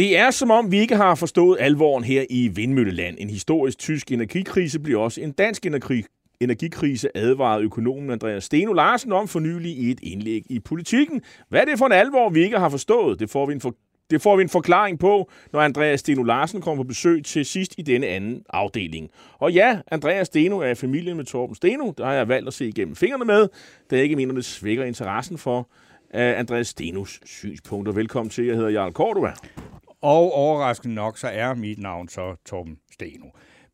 Det er som om, vi ikke har forstået alvoren her i Vindmølleland. En historisk tysk energikrise bliver også en dansk energi energikrise, advarede økonomen Andreas Steno Larsen om for nylig i et indlæg i politikken. Hvad er det for en alvor, vi ikke har forstået? Det får vi en, for, det får vi en forklaring på, når Andreas Steno Larsen kommer på besøg til sidst i denne anden afdeling. Og ja, Andreas Steno er familien med Torben Steno. Der har jeg valgt at se igennem fingrene med, da jeg ikke mener, det svækker interessen for uh, Andreas Stenos synspunkter. Velkommen til. Jeg hedder Jarl Cordova. Og overraskende nok, så er mit navn så Torben Steno.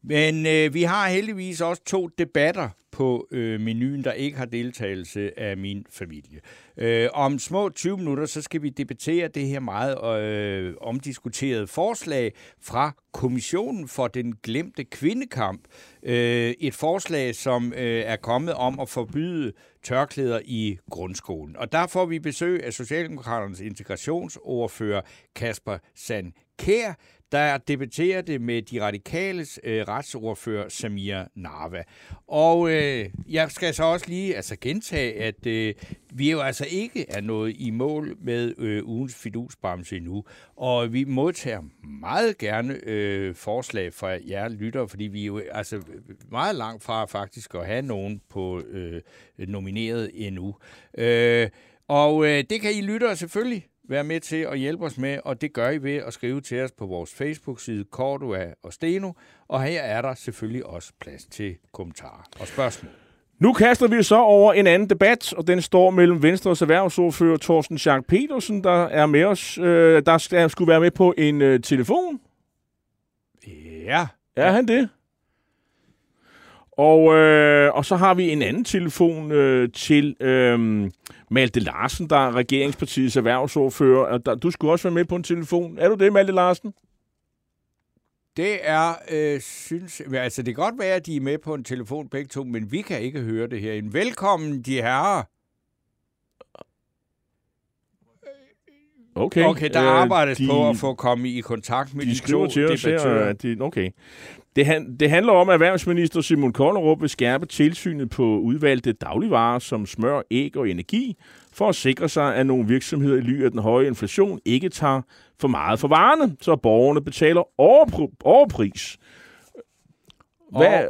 Men øh, vi har heldigvis også to debatter på øh, menuen, der ikke har deltagelse af min familie. Øh, om små 20 minutter, så skal vi debattere det her meget øh, omdiskuterede forslag fra Kommissionen for den glemte kvindekamp. Øh, et forslag, som øh, er kommet om at forbyde tørklæder i grundskolen. Og der får vi besøg af Socialdemokraternes integrationsordfører Kasper Sand Kær, der debatterer det med de radikales øh, retsordfører Samir Narva. Og øh, jeg skal så også lige altså, gentage, at øh, vi jo altså ikke er nået i mål med øh, ugens fidusbremse endnu. Og vi modtager meget gerne øh, forslag fra jer lyttere, fordi vi er jo altså meget langt fra faktisk at have nogen på øh, nomineret endnu. Øh, og øh, det kan I lyttere selvfølgelig være med til at hjælpe os med, og det gør I ved at skrive til os på vores Facebook-side Cordua og Steno, og her er der selvfølgelig også plads til kommentarer og spørgsmål. Nu kaster vi så over en anden debat, og den står mellem Venstres erhvervsordfører Thorsten Schack Petersen, der er med os, øh, der skal, skulle være med på en øh, telefon. Ja. Er han det? Og, øh, og så har vi en anden telefon øh, til øh, Malte Larsen, der er regeringspartiets erhvervsordfører. Og der, du skulle også være med på en telefon. Er du det, Malte Larsen? Det er, øh, synes, altså det kan godt være, at de er med på en telefon begge to, men vi kan ikke høre det her. Velkommen, de herrer. Okay, Okay, der øh, arbejdes de- på at få komme i kontakt med de, De to til os her, debattører. de, okay. Det, han, det handler om, at erhvervsminister Simon Kollerup vil skærpe tilsynet på udvalgte dagligvarer som smør, æg og energi, for at sikre sig, at nogle virksomheder i ly af den høje inflation ikke tager for meget for varerne, så borgerne betaler overpr- overpris. Hvad,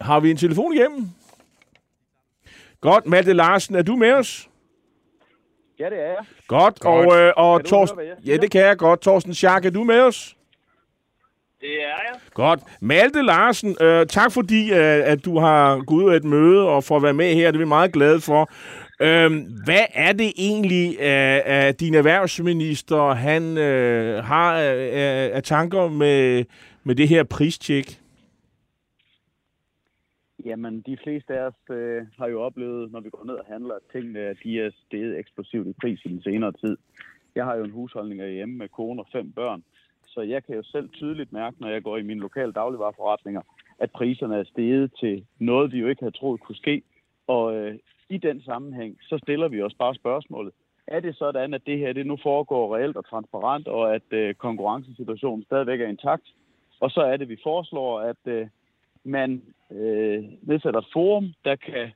har vi en telefon igennem? Godt, Malte Larsen, er du med os? Ja, det er jeg. Godt, Godt. og, øh, og Torsten, ja, det kan jeg godt. Torsten Schack, er du med os? Det er jeg. Godt. Malte Larsen, øh, tak fordi, øh, at du har gået ud af et møde og får at være med her. Det er vi meget glade for. Øh, hvad er det egentlig, øh, at din erhvervsminister han øh, har øh, af tanker med, med det her pristjek? Jamen, de fleste af os øh, har jo oplevet, når vi går ned og handler, at tingene at de er steget eksplosivt i pris i den senere tid. Jeg har jo en husholdning hjemme med kone og fem børn, så jeg kan jo selv tydeligt mærke, når jeg går i mine lokale dagligvarerforretninger, at priserne er steget til noget, vi jo ikke havde troet kunne ske. Og øh, i den sammenhæng, så stiller vi os bare spørgsmålet, er det sådan, at det her det nu foregår reelt og transparent, og at øh, konkurrencesituationen stadigvæk er intakt? Og så er det, vi foreslår, at øh, man øh, nedsætter et forum, der kan,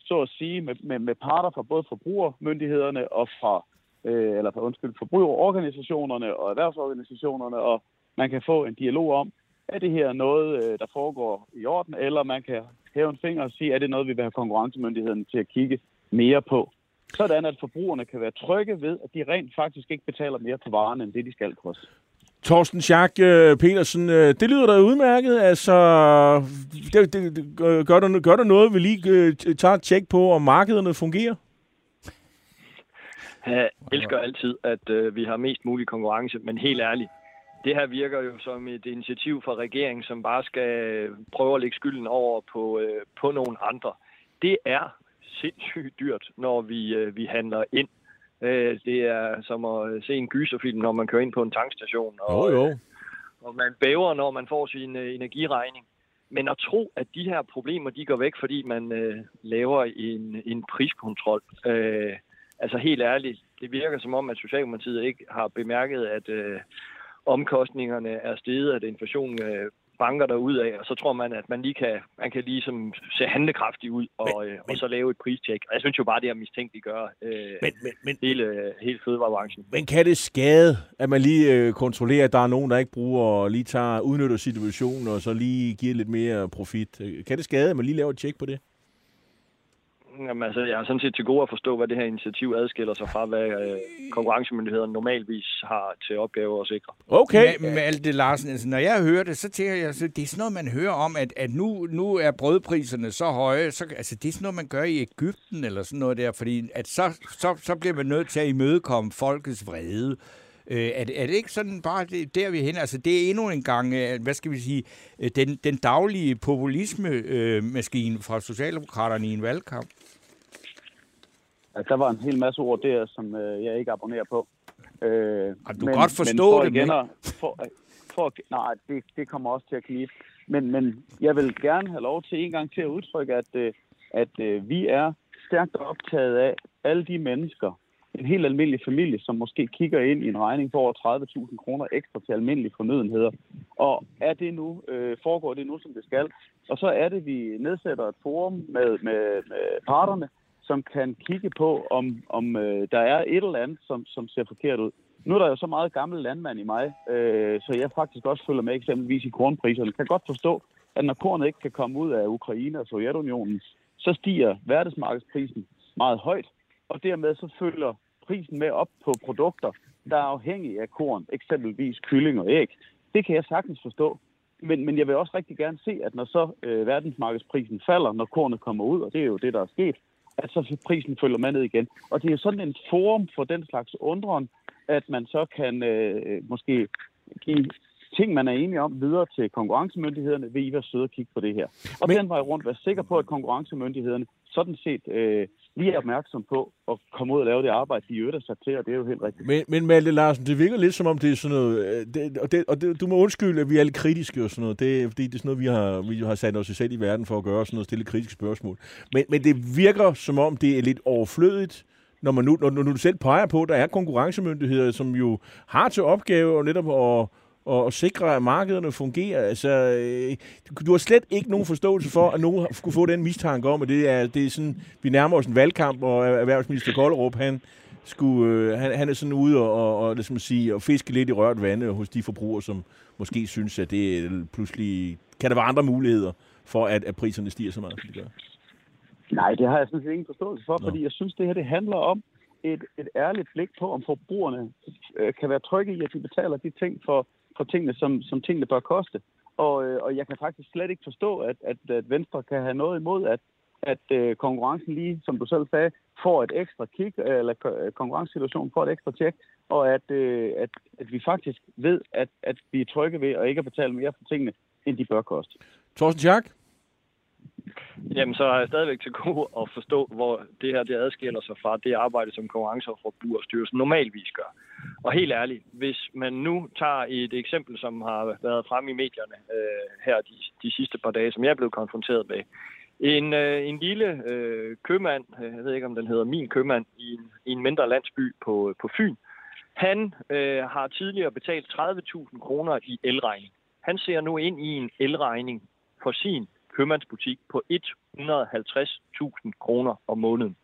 så at sige, med, med, med parter fra både forbrugermyndighederne og fra, øh, eller for undskyld, forbrugerorganisationerne og erhvervsorganisationerne, og man kan få en dialog om, er det her noget, øh, der foregår i orden, eller man kan hæve en finger og sige, er det noget, vi vil have konkurrencemyndigheden til at kigge mere på. Sådan at forbrugerne kan være trygge ved, at de rent faktisk ikke betaler mere for varerne, end det de skal koste. Torsten Schack øh, Petersen, øh, det lyder da udmærket. Altså, det, det, gør, du, gør du noget, vi lige øh, tager et tjek på, om markederne fungerer? Jeg elsker altid, at øh, vi har mest mulig konkurrence, men helt ærligt, det her virker jo som et initiativ fra regeringen, som bare skal prøve at lægge skylden over på, øh, på nogle andre. Det er sindssygt dyrt, når vi, øh, vi handler ind. Øh, det er som at se en gyserfilm, når man kører ind på en tankstation. Og, jo, jo. Og man bæver, når man får sin øh, energiregning. Men at tro, at de her problemer, de går væk, fordi man øh, laver en, en priskontrol. Øh, altså helt ærligt, det virker som om, at Socialdemokratiet ikke har bemærket, at øh, omkostningerne er steget, at inflationen øh, banker der ud af, og så tror man, at man lige kan, man kan ligesom se handlekraftig ud og, men, øh, og så lave et pristjek. Og jeg synes jo bare, det er mistænkeligt gøre øh, men, men, men, hele, hele fødevarebranchen. Men kan det skade, at man lige øh, kontrollerer, at der er nogen, der ikke bruger og lige tager, udnytter situationen, og så lige giver lidt mere profit? Kan det skade, at man lige laver et tjek på det? Jamen, altså, jeg har sådan set til gode at forstå, hvad det her initiativ adskiller sig fra, hvad øh, konkurrencemyndighederne normalvis har til opgave at sikre. Okay. Med, med alt det, Larsen, altså, når jeg hører det, så tænker jeg, altså, det er sådan noget, man hører om, at, at nu, nu er brødpriserne så høje. Så, altså, det er sådan noget, man gør i Ægypten eller sådan noget der, fordi at så, så, så bliver man nødt til at imødekomme folkets vrede. Øh, er, det, er det ikke sådan bare det, der, vi er henne? Altså, det er endnu en gang, øh, hvad skal vi sige, øh, den, den daglige populisme-maskine øh, fra Socialdemokraterne i en valgkamp? Ja, der var en hel masse ord der, som øh, jeg ikke abonnerer på. Øh, du men, godt forstå men det, igen at, for, for, nej, det, det kommer også til at knibe. Men, men jeg vil gerne have lov til en gang til at udtrykke, at, øh, at øh, vi er stærkt optaget af alle de mennesker, en helt almindelig familie, som måske kigger ind i en regning på over 30.000 kroner ekstra til almindelige fornødenheder. Og er det nu, øh, foregår det nu, som det skal? Og så er det, vi nedsætter et forum med, med, med parterne, som kan kigge på, om, om øh, der er et eller andet, som, som ser forkert ud. Nu er der jo så meget gammel landmand i mig, øh, så jeg faktisk også følger med eksempelvis i kornpriserne. Jeg kan godt forstå, at når kornet ikke kan komme ud af Ukraine og Sovjetunionen, så stiger verdensmarkedsprisen meget højt, og dermed så følger prisen med op på produkter, der er afhængige af korn, eksempelvis kylling og æg. Det kan jeg sagtens forstå. Men, men jeg vil også rigtig gerne se, at når så øh, verdensmarkedsprisen falder, når kornet kommer ud, og det er jo det, der er sket, at så prisen følger med ned igen. Og det er sådan en forum for den slags undren, at man så kan øh, måske give ting, man er enige om, videre til konkurrencemyndighederne, vil I være søde at kigge på det her. Og Men... den vej rundt være sikker på, at konkurrencemyndighederne sådan set øh, lige er opmærksom på at komme ud og lave det arbejde, de øver sig til, og det er jo helt rigtigt. Men, men Malte Larsen, det virker lidt som om, det er sådan noget, øh, det, og, det, og det, du må undskylde, at vi er lidt kritiske og sådan noget, det er, fordi det er sådan noget, vi har, vi har sat os selv i verden for at gøre, sådan noget, stille kritiske spørgsmål. Men, men det virker som om, det er lidt overflødigt, når, man nu, når, når du selv peger på, at der er konkurrencemyndigheder, som jo har til opgave netop at og, og sikre, at markederne fungerer. Altså, øh, du har slet ikke nogen forståelse for, at nogen skulle få den mistanke om, at det er, det er sådan, vi nærmer os en valgkamp, og erhvervsminister Kollerup, han, skulle, øh, han, han er sådan ude og, og, og, og, sige, og fiske lidt i rørt vande hos de forbrugere, som måske synes, at det pludselig... Kan der være andre muligheder for, at, at priserne stiger så meget, som de gør? Nej, det har jeg sådan set ingen forståelse for, Nå. fordi jeg synes, det her det handler om et, et ærligt blik på, om forbrugerne øh, kan være trygge i, at de betaler de ting for, for tingene, som, som tingene bør koste. Og, øh, og jeg kan faktisk slet ikke forstå, at, at, at Venstre kan have noget imod, at, at øh, konkurrencen lige, som du selv sagde, får et ekstra kig, eller øh, konkurrencesituationen får et ekstra tjek, og at, øh, at, at vi faktisk ved, at, at vi er trygge ved at ikke at betale mere for tingene, end de bør koste. Thorsten Schack? Jamen, så er jeg stadigvæk til gode at forstå, hvor det her det adskiller sig fra det arbejde, som Konkurrence- og Forbrugerstyrelsen normalvis gør. Og helt ærligt, hvis man nu tager et eksempel, som har været frem i medierne øh, her de, de sidste par dage, som jeg er blevet konfronteret med. En, øh, en lille øh, købmand, øh, jeg ved ikke om den hedder Min Købmand, i en, i en mindre landsby på, på Fyn, han øh, har tidligere betalt 30.000 kroner i elregning. Han ser nu ind i en elregning for sin købmandsbutik på 150.000 kroner om måneden.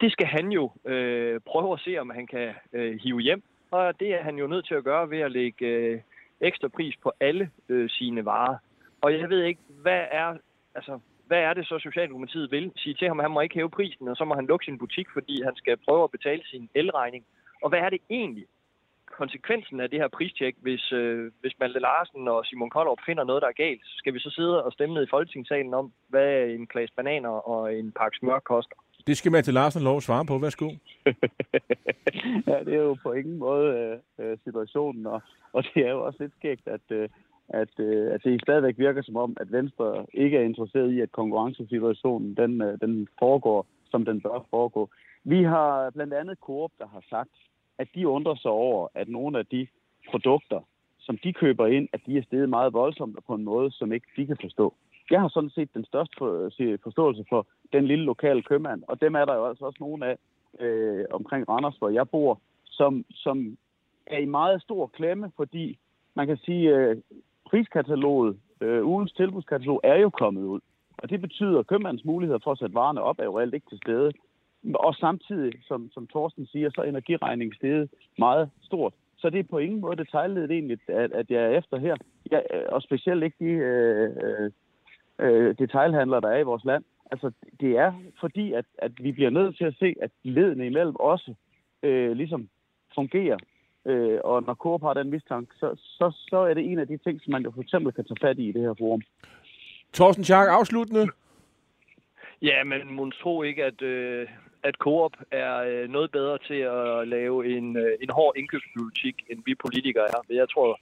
Det skal han jo øh, prøve at se, om han kan øh, hive hjem, og det er han jo nødt til at gøre ved at lægge øh, ekstra pris på alle øh, sine varer. Og jeg ved ikke, hvad er, altså, hvad er det så Socialdemokratiet vil? Sige til ham, at han må ikke hæve prisen, og så må han lukke sin butik, fordi han skal prøve at betale sin elregning. Og hvad er det egentlig, konsekvensen af det her pristjek, hvis, øh, hvis Malte Larsen og Simon Koldrup finder noget, der er galt, skal vi så sidde og stemme ned i Folketingssalen om, hvad en klasse bananer og en pakke smør koster? Det skal Malte Larsen lov at svare på. Værsgo. ja, det er jo på ingen måde øh, situationen, og, og det er jo også lidt skægt, at, øh, at, øh, at det stadigvæk virker som om, at Venstre ikke er interesseret i, at konkurrencesituationen den, øh, den foregår, som den bør foregå. Vi har blandt andet Coop, der har sagt, at de undrer sig over, at nogle af de produkter, som de køber ind, at de er steget meget voldsomt og på en måde, som ikke de kan forstå. Jeg har sådan set den største øh, forståelse for den lille lokale købmand, og dem er der jo altså også nogle af øh, omkring Randers, hvor jeg bor, som, som er i meget stor klemme, fordi man kan sige, øh, priskataloget, øh, ugens tilbudskatalog er jo kommet ud. Og det betyder, at købmandens muligheder for at sætte varerne op er jo reelt ikke til stede. Og samtidig, som, som Thorsten siger, så er energiregningen steget meget stort. Så det er på ingen måde detaljledet egentlig, at, at jeg er efter her. Jeg, og specielt ikke de øh, øh, øh detaljhandlere, der er i vores land. Altså, det er fordi, at, at vi bliver nødt til at se, at ledene imellem også øh, ligesom fungerer. Øh, og når Coop har den mistanke, så, så, så er det en af de ting, som man jo for eksempel kan tage fat i i det her forum. Torsten Schack, afsluttende. Ja, men man tror ikke, at, øh, at Coop er øh, noget bedre til at lave en, øh, en hård indkøbspolitik, end vi politikere er. Jeg tror,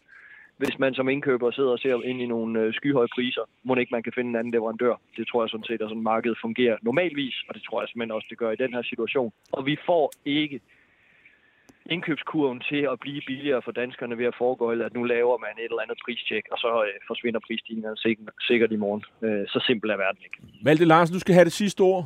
hvis man som indkøber sidder og ser ind i nogle øh, skyhøje priser, må ikke man kan finde en anden leverandør. Det tror jeg sådan set, at sådan markedet fungerer normalvis, og det tror jeg simpelthen også, det gør i den her situation. Og vi får ikke indkøbskurven til at blive billigere for danskerne ved at foregå, eller at nu laver man et eller andet pristjek, og så øh, forsvinder prisstigningerne sikkert i morgen. Øh, så simpelt er verden ikke. Malte Larsen, du skal have det sidste ord.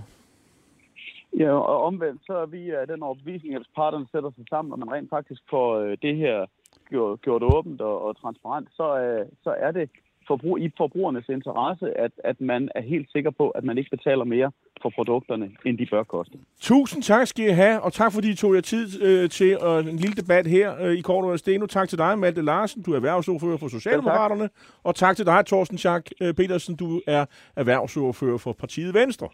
Ja, og omvendt, så er vi af den overbevisning, at parterne sætter sig sammen, og man rent faktisk får øh, det her gjort, gjort åbent og, og transparent, så, øh, så er det forbrug, i forbrugernes interesse, at, at man er helt sikker på, at man ikke betaler mere for produkterne, end de bør koste. Tusind tak skal I have, og tak fordi I tog jer tid øh, til øh, en lille debat her øh, i Kort og Steno. Tak til dig, Malte Larsen, du er erhvervsordfører for Socialdemokraterne, ja, og tak til dig, Thorsten Schack øh, Petersen, du er erhvervsordfører for partiet Venstre.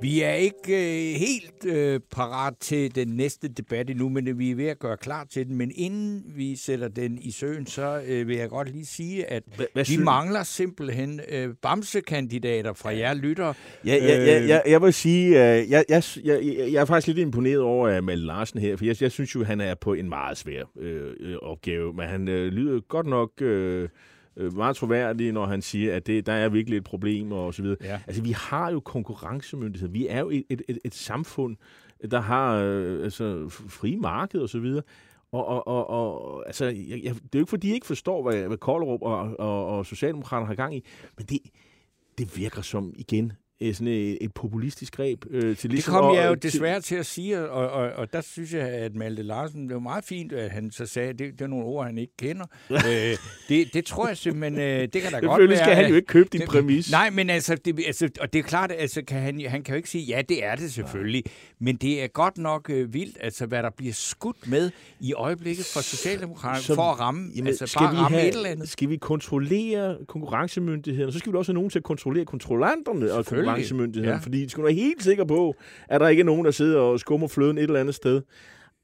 Vi er ikke øh, helt øh, parat til den næste debat endnu, men vi er ved at gøre klar til den. Men inden vi sætter den i søen, så øh, vil jeg godt lige sige, at Hva, vi synes? mangler simpelthen øh, bamsekandidater fra jer lytter. Ja, ja, ja, ja, jeg vil sige, øh, jeg, jeg, jeg, jeg er faktisk lidt imponeret over uh, Malte Larsen her, for jeg, jeg synes jo, han er på en meget svær øh, øh opgave, men han øh, lyder godt nok... Øh, øh, meget troværdig, når han siger, at det, der er virkelig et problem og så videre. Ja. Altså, vi har jo konkurrencemyndighed. Vi er jo et, et, et, et samfund, der har øh, altså, fri marked og så videre. Og, og, og, og altså, jeg, jeg, det er jo ikke, fordi de ikke forstår, hvad, hvad Koldrup og, og, og Socialdemokraterne har gang i, men det, det virker som, igen, sådan et, et populistisk greb. Øh, til ligesom det kom jeg jo desværre til at sige, og, og, og der synes jeg, at Malte Larsen, det var meget fint, at han så sagde, at det, det er nogle ord, han ikke kender. øh, det, det tror jeg simpelthen, øh, det kan da godt være. skal han jo ikke købe din det, præmis. Nej, men altså, det, altså, og det er klart, altså, kan han, han kan jo ikke sige, ja, det er det selvfølgelig, ja. men det er godt nok øh, vildt, altså, hvad der bliver skudt med i øjeblikket for Socialdemokraterne, for at ramme, jamen, altså, skal bare vi ramme have, et eller andet. Skal vi kontrollere konkurrencemyndighederne, så skal vi også have nogen til at kontrollere kontrollanterne og konkurrencemyndigheden, ja. fordi de skal være helt sikre på, at der ikke er nogen, der sidder og skummer fløden et eller andet sted.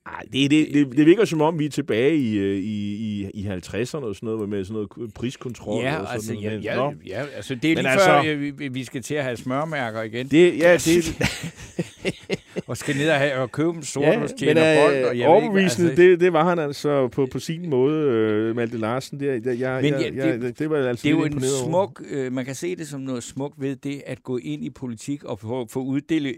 Ej, det, det, det, det virker som om, vi er tilbage i, øh, i, i, i 50'erne og sådan noget, med sådan noget priskontrol. Ja, og sådan altså, noget. Ja, ja, ja, altså det er lige Men før, altså, vi, vi skal til at have smørmærker igen. Det, ja, det, og skal ned og, have, og købe dem sort ja, hos Tjener Bold. Og jeg overbevisende, altså, det, det var han altså på, på sin måde, uh, Malte Larsen. Det, jeg, jeg, men ja, jeg, jeg, det, det var altså Det er jo en smuk, uh, man kan se det som noget smukt ved det, at gå ind i politik og få, få uddele,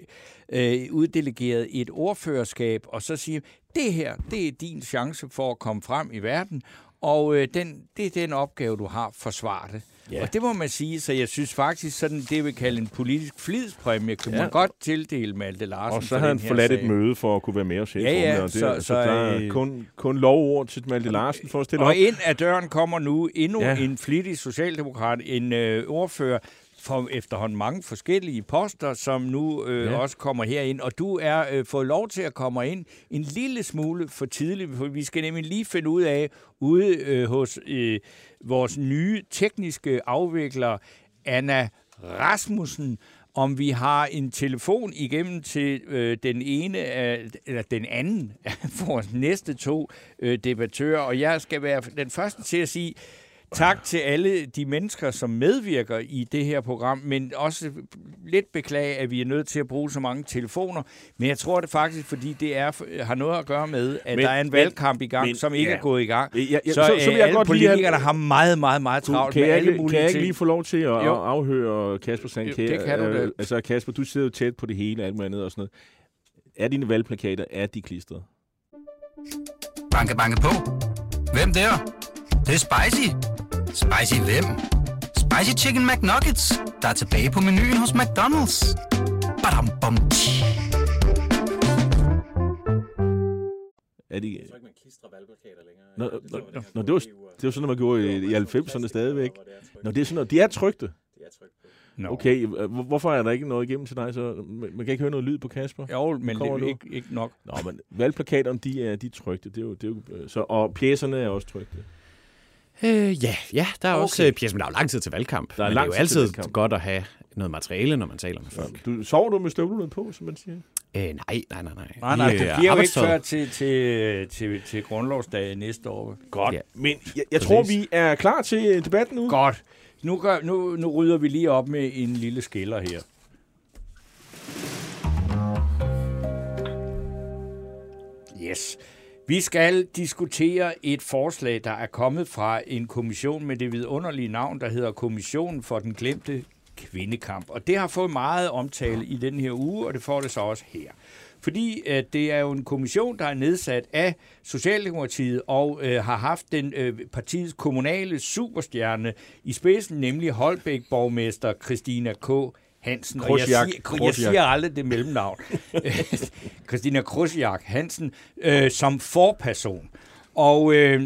uh, uddelegeret et ordførerskab, og så sige, det her, det er din chance for at komme frem i verden, og uh, den, det er den opgave, du har, forsvar det. Ja. Og det må man sige, så jeg synes faktisk, sådan det vi kalde en politisk flidspræmie, kunne ja. man godt tildele Malte Larsen. Og så havde han forladt et møde for at kunne være med og se ja, ja, og det, så, altså, så, der er øh, kun, kun lovord til Malte Larsen for at stille og op. Og ind ad døren kommer nu endnu ja. en flittig socialdemokrat, en øh, ordfører, for efterhånden mange forskellige poster, som nu øh, ja. også kommer herind. Og du er øh, fået lov til at komme ind en lille smule for tidligt, for vi skal nemlig lige finde ud af, ude øh, hos øh, vores nye tekniske afvikler, Anna Rasmussen, om vi har en telefon igennem til øh, den ene af, eller den anden af vores næste to øh, debattører. Og jeg skal være den første til at sige, tak til alle de mennesker, som medvirker i det her program, men også lidt beklage, at vi er nødt til at bruge så mange telefoner. Men jeg tror det faktisk, fordi det er, har noget at gøre med, at Men- der er en valgkamp i gang, men- som ikke ja. er gået i gang. Ja, ja, så, så- så vil øh, jeg alle godt lige have- politikerne har meget, meget, meget travlt kan, med jeg alle mulige kan jeg ikke lige få lov til at Jo. afhøre Kasper Sandkær? Jo, det kan du da. Øh, altså, Kasper, du sidder jo tæt på det hele og alt muligt andet og sådan noget. Er dine valgplakater, er de klistret? Banke, banke på. Hvem der? Det er spicy. Spicy hvem? Spicy Chicken McNuggets, der er tilbage på menuen hos McDonald's. Badum, bom, tji. Er de... Jeg tror ikke, man klistrer valgplakater længere. Nå, nå, nå, nå, det var, det var sådan, man gjorde i, i 90'erne stadigvæk. Nå, det er sådan noget. De er trykte. Nå. Okay, øh, hvor- hvorfor er der ikke noget igennem til dig? Så man kan ikke høre noget lyd på Kasper? Jo, men Kommer det er ikke, ikke nok. Nå, men valgplakaterne, de er, de er trykte. Det er jo, det er jo, så, og pjæserne er også trykte. Øh, ja, ja, der er okay. også øh, pjæs, men der er jo lang tid til valgkamp. Der er men lang det er jo altid valgkamp. godt at have noget materiale, når man taler med folk. Du, sover du med støvlerne på, som man siger? Øh, nej, nej, nej, nej. Nej, nej, det øh, bliver jo ikke før til, til, til, til grundlovsdag næste år. Godt. Ja. Men jeg, jeg Præcis. tror, vi er klar til øh, debatten nu. Godt. Nu, gør, nu, nu rydder vi lige op med en lille skiller her. Yes. Vi skal diskutere et forslag, der er kommet fra en kommission med det vidunderlige navn, der hedder Kommissionen for den glemte kvindekamp. Og det har fået meget omtale i den her uge, og det får det så også her. Fordi at det er jo en kommission, der er nedsat af Socialdemokratiet og øh, har haft den øh, partiets kommunale superstjerne i spidsen, nemlig Holbæk-borgmester Christina K. Hansen. Og jeg Krusjak. siger, jeg Krusjak. siger aldrig det mellemnavn. Christina Krusjak Hansen øh, som forperson. Og øh,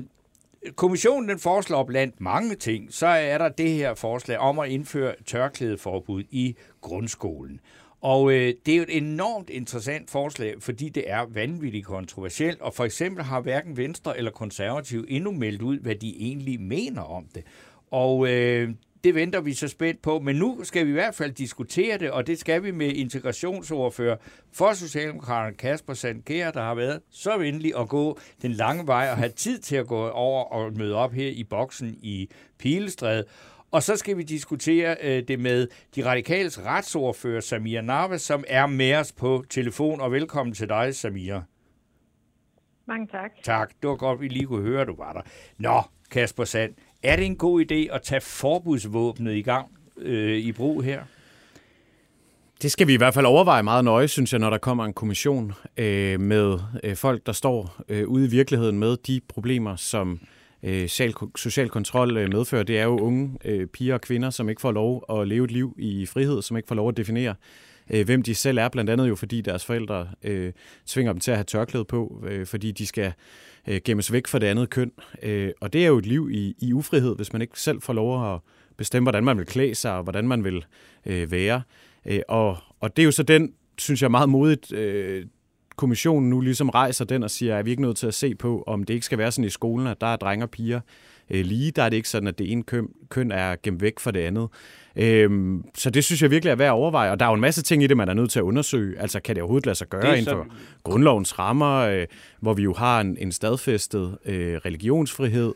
kommissionen den foreslår blandt mange ting, så er der det her forslag om at indføre tørklædeforbud i grundskolen. Og øh, det er jo et enormt interessant forslag, fordi det er vanvittigt kontroversielt, og for eksempel har hverken Venstre eller Konservativ endnu meldt ud, hvad de egentlig mener om det. Og øh, det venter vi så spændt på, men nu skal vi i hvert fald diskutere det, og det skal vi med integrationsordfører for Socialdemokraterne Kasper Sandkær, der har været så venlig at gå den lange vej og have tid til at gå over og møde op her i boksen i Pilestræde. Og så skal vi diskutere øh, det med de radikales retsordfører Samir Narva, som er med os på telefon. Og velkommen til dig, Samir. Mange tak. Tak. Det var godt, vi lige kunne høre, du var der. Nå, Kasper Sand, er det en god idé at tage forbudsvåbnet i gang øh, i brug her? Det skal vi i hvert fald overveje meget nøje, synes jeg, når der kommer en kommission øh, med øh, folk, der står øh, ude i virkeligheden med de problemer, som øh, social, social kontrol øh, medfører. Det er jo unge øh, piger og kvinder, som ikke får lov at leve et liv i frihed, som ikke får lov at definere, øh, hvem de selv er, blandt andet jo fordi deres forældre øh, tvinger dem til at have tørklæde på, øh, fordi de skal øh, gemmes væk fra det andet køn. Øh, og det er jo et liv i, i ufrihed, hvis man ikke selv får lov at bestemme, hvordan man vil klæde sig og hvordan man vil øh, være. Øh, og, og det er jo så den, synes jeg, meget modigt, øh, kommissionen nu ligesom rejser den og siger, at vi ikke nødt til at se på, om det ikke skal være sådan i skolen, at der er drenge og piger øh, lige. Der er det ikke sådan, at det ene køn, køn er gemt væk fra det andet. Øhm, så det synes jeg virkelig er værd at overveje. Og der er jo en masse ting i det, man er nødt til at undersøge. Altså, kan det overhovedet lade sig gøre inden så- for grundlovens rammer, øh, hvor vi jo har en, en stadfæstet øh, religionsfrihed.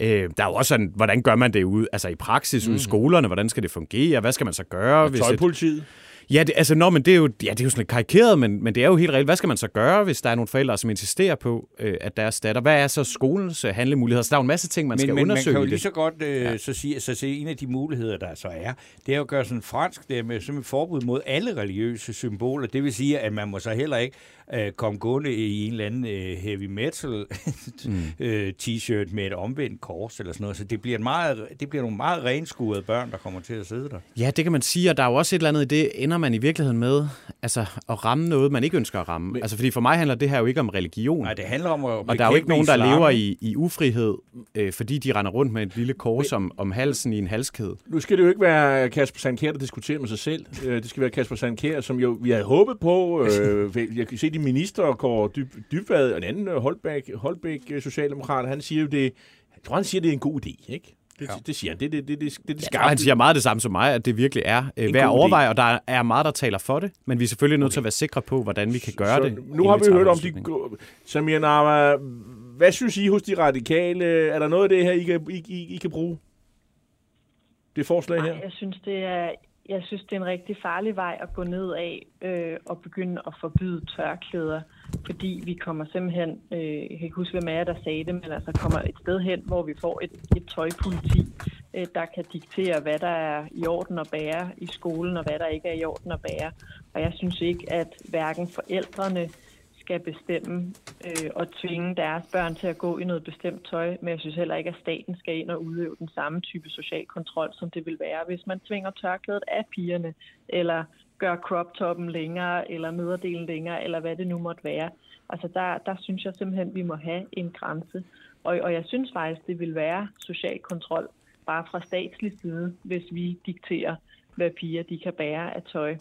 Øh, der er jo også sådan, hvordan gør man det ud, altså i praksis mm. ude i skolerne, hvordan skal det fungere, hvad skal man så gøre? hvis et, Tøjpolitiet. Ja, det, altså, nå, men det er jo, ja, det er jo sådan lidt karikeret, men, men det er jo helt reelt. Hvad skal man så gøre, hvis der er nogle forældre, som insisterer på, øh, at deres datter... Hvad er så skolens øh, handlemuligheder? Så der er jo en masse ting, man men, skal men man undersøge kan jo lige så godt øh, ja. så sige, så se, en af de muligheder, der så er, det er jo at gøre sådan fransk, det er med som et forbud mod alle religiøse symboler. Det vil sige, at man må så heller ikke øh, komme gående i en eller anden øh, heavy metal mm. øh, t-shirt med et omvendt kors eller sådan noget. Så det bliver, en meget, det bliver nogle meget renskuede børn, der kommer til at sidde der. Ja, det kan man sige, og der er jo også et eller andet i det, ender man i virkeligheden med altså, at ramme noget, man ikke ønsker at ramme. Men, altså, fordi for mig handler det her jo ikke om religion. Nej, det handler om at og der er jo ikke nogen, der islam, lever i, i ufrihed, øh, fordi de render rundt med et lille kors om, om halsen i en halskæde. Nu skal det jo ikke være Kasper Sandkær, der diskuterer med sig selv. Øh, Det skal være Kasper Sandkær, som jo vi havde håbet på. Øh, jeg kan se, de minister går dyb, dybvad, og en anden øh, Holbæk, Holbæk øh, Socialdemokrat, han siger jo det, jeg tror, han siger, det er en god idé, ikke? Det, Ja. det siger han. Det er det, det, det, det, det Ja, han siger meget det samme som mig, at det virkelig er øh, værd at overveje, og der er meget, der taler for det, men vi er selvfølgelig nødt okay. til at være sikre på, hvordan vi kan gøre så det. Nu har vi hørt om de... Samir Narva, hvad synes I hos de radikale? Er der noget af det her, I kan, I, I, I kan bruge? det forslag her? Nej, jeg synes, det er, jeg synes, det er en rigtig farlig vej at gå ned af øh, og begynde at forbyde tørklæder, fordi vi kommer simpelthen, øh, jeg kan ikke huske, hvem er der sagde det, men altså kommer et sted hen, hvor vi får et, et tøjpoliti, øh, der kan diktere, hvad der er i orden at bære i skolen, og hvad der ikke er i orden at bære. Og jeg synes ikke, at hverken forældrene skal bestemme øh, og tvinge deres børn til at gå i noget bestemt tøj, men jeg synes heller ikke, at staten skal ind og udøve den samme type social kontrol, som det vil være, hvis man tvinger tørklædet af pigerne, eller gør crop-toppen længere, eller nederdelen længere, eller hvad det nu måtte være. Altså der, der synes jeg simpelthen, at vi må have en grænse. Og, og jeg synes faktisk, det vil være social kontrol, bare fra statslig side, hvis vi dikterer, hvad piger de kan bære af tøj.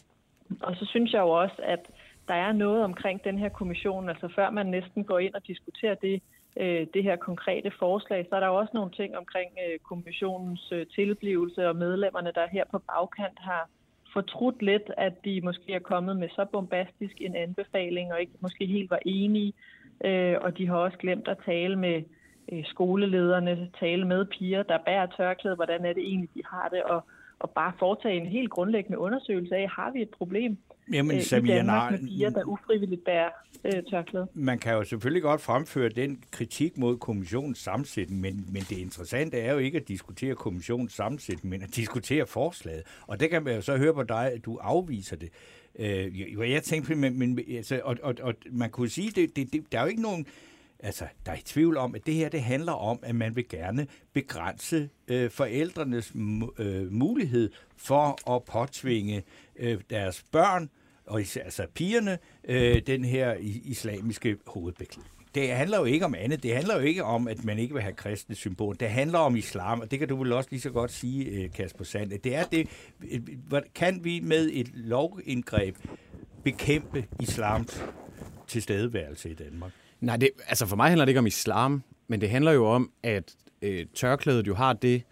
Og så synes jeg jo også, at der er noget omkring den her kommission, altså før man næsten går ind og diskuterer det, øh, det her konkrete forslag, så er der jo også nogle ting omkring øh, kommissionens øh, tilblivelse og medlemmerne, der her på bagkant har fortrudt lidt, at de måske er kommet med så bombastisk en anbefaling og ikke måske helt var enige, øh, og de har også glemt at tale med øh, skolelederne, tale med piger, der bærer tørklæde, hvordan er det egentlig, de har det, og, og bare foretage en helt grundlæggende undersøgelse af, har vi et problem? Jamen, øh, Samia, i Danmark med piger, der ufrivilligt bærer øh, tørklæde. Man kan jo selvfølgelig godt fremføre den kritik mod kommissionens sammensætning, men, men det interessante er jo ikke at diskutere kommissionens sammensætning, men at diskutere forslaget. Og det kan man jo så høre på dig, at du afviser det. Øh, jeg tænkte, men, men altså, og, og, og man kunne sige, det, det, det, der er jo ikke nogen altså, der er i tvivl om, at det her det handler om, at man vil gerne begrænse øh, forældrenes øh, mulighed for at påtvinge øh, deres børn, og især, altså pigerne, øh, den her islamiske hovedbeklædning. Det handler jo ikke om andet. Det handler jo ikke om, at man ikke vil have kristne symbol. Det handler om islam, og det kan du vel også lige så godt sige, øh, Kasper Sand. Det er det, kan vi med et lovindgreb bekæmpe islams tilstedeværelse i Danmark? Nej, det, altså for mig handler det ikke om islam, men det handler jo om, at øh, tørklædet jo har det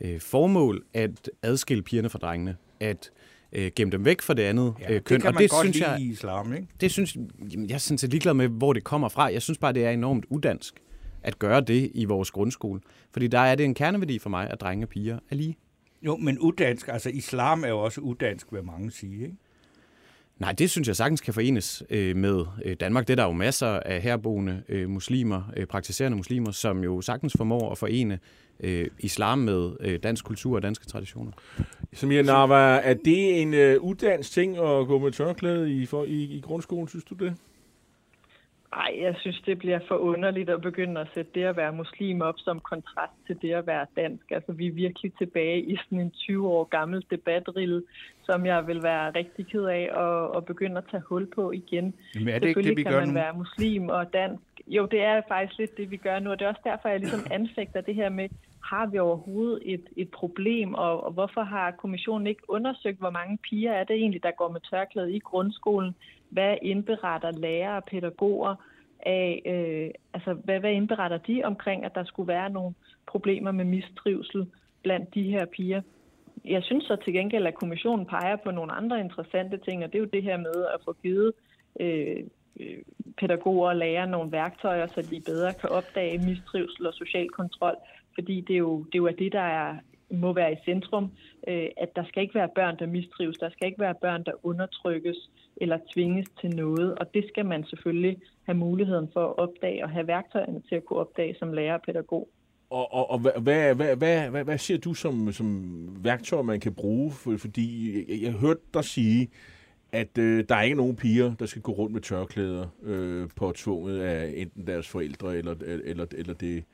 øh, formål at adskille pigerne fra drengene. At øh, gemme dem væk fra det andet ja, øh, køn. Det kan og man det godt synes lide jeg, i islam, ikke? Det synes, jamen, jeg synes, jeg er ligeglad med, hvor det kommer fra. Jeg synes bare, det er enormt udansk at gøre det i vores grundskole. Fordi der er det en kerneværdi for mig, at drenge og piger er lige. Jo, men udansk, altså islam er jo også udansk, vil mange sige, ikke? Nej, det synes jeg sagtens kan forenes øh, med øh, Danmark. Det er der jo masser af herboende øh, muslimer, øh, praktiserende muslimer, som jo sagtens formår at forene øh, islam med øh, dansk kultur og danske traditioner. Samir Nava, er det en øh, uddannelse ting at gå med tørklæde i, for, i, i grundskolen, synes du det? Ej, jeg synes, det bliver for underligt at begynde at sætte det at være muslim op som kontrast til det at være dansk. Altså, vi er virkelig tilbage i sådan en 20 år gammel debatrille, som jeg vil være rigtig ked af at, at begynde at tage hul på igen. Men er det ikke det, vi kan gør man nu? være muslim og dansk. Jo, det er faktisk lidt det, vi gør nu, og det er også derfor, jeg ligesom anfægter det her med, har vi overhovedet et, et problem, og, og hvorfor har kommissionen ikke undersøgt, hvor mange piger er det egentlig, der går med tørklæde i grundskolen? Hvad indberetter lærere og pædagoger af, øh, altså hvad, hvad indberetter de omkring, at der skulle være nogle problemer med mistrivsel blandt de her piger? Jeg synes så til gengæld, at kommissionen peger på nogle andre interessante ting, og det er jo det her med at få givet øh, øh pædagoger og lærere nogle værktøjer, så de bedre kan opdage mistrivsel og social kontrol, fordi det er jo det, er, jo det der er, må være i centrum, øh, at der skal ikke være børn, der mistrives, der skal ikke være børn, der undertrykkes eller tvinges til noget, og det skal man selvfølgelig have muligheden for at opdage og have værktøjerne til at kunne opdage som lærer og pædagog. Og, og, og hvad, hvad, hvad, hvad, hvad, siger du som, som værktøj, man kan bruge? For, fordi jeg, jeg hørte dig sige, at øh, der er ikke nogen piger, der skal gå rundt med tørklæder øh, på tvunget af enten deres forældre eller, eller, eller det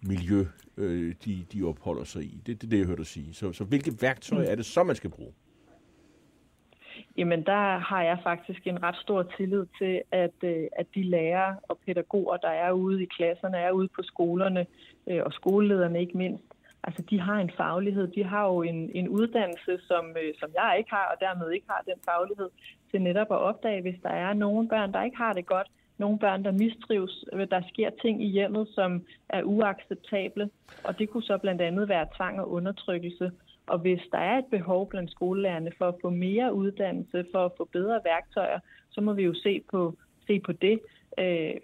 miljø, øh, de, de opholder sig i. Det er det, det, jeg hørte dig sige. Så, så hvilke værktøj mm. er det så, man skal bruge? Jamen, der har jeg faktisk en ret stor tillid til, at, øh, at de lærere og pædagoger, der er ude i klasserne, er ude på skolerne, øh, og skolelederne ikke mindst, altså de har en faglighed. De har jo en, en uddannelse, som, øh, som jeg ikke har, og dermed ikke har den faglighed til netop at opdage, hvis der er nogle børn, der ikke har det godt, nogle børn, der mistrives, der sker ting i hjemmet, som er uacceptable, og det kunne så blandt andet være tvang og undertrykkelse. Og hvis der er et behov blandt skolelærerne for at få mere uddannelse, for at få bedre værktøjer, så må vi jo se på, se på det. Øh,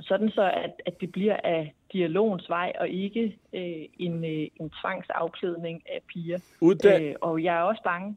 sådan så, at, at det bliver af dialogens vej, og ikke øh, en, øh, en tvangsafklædning af piger. Uddan- øh, og jeg er også bange.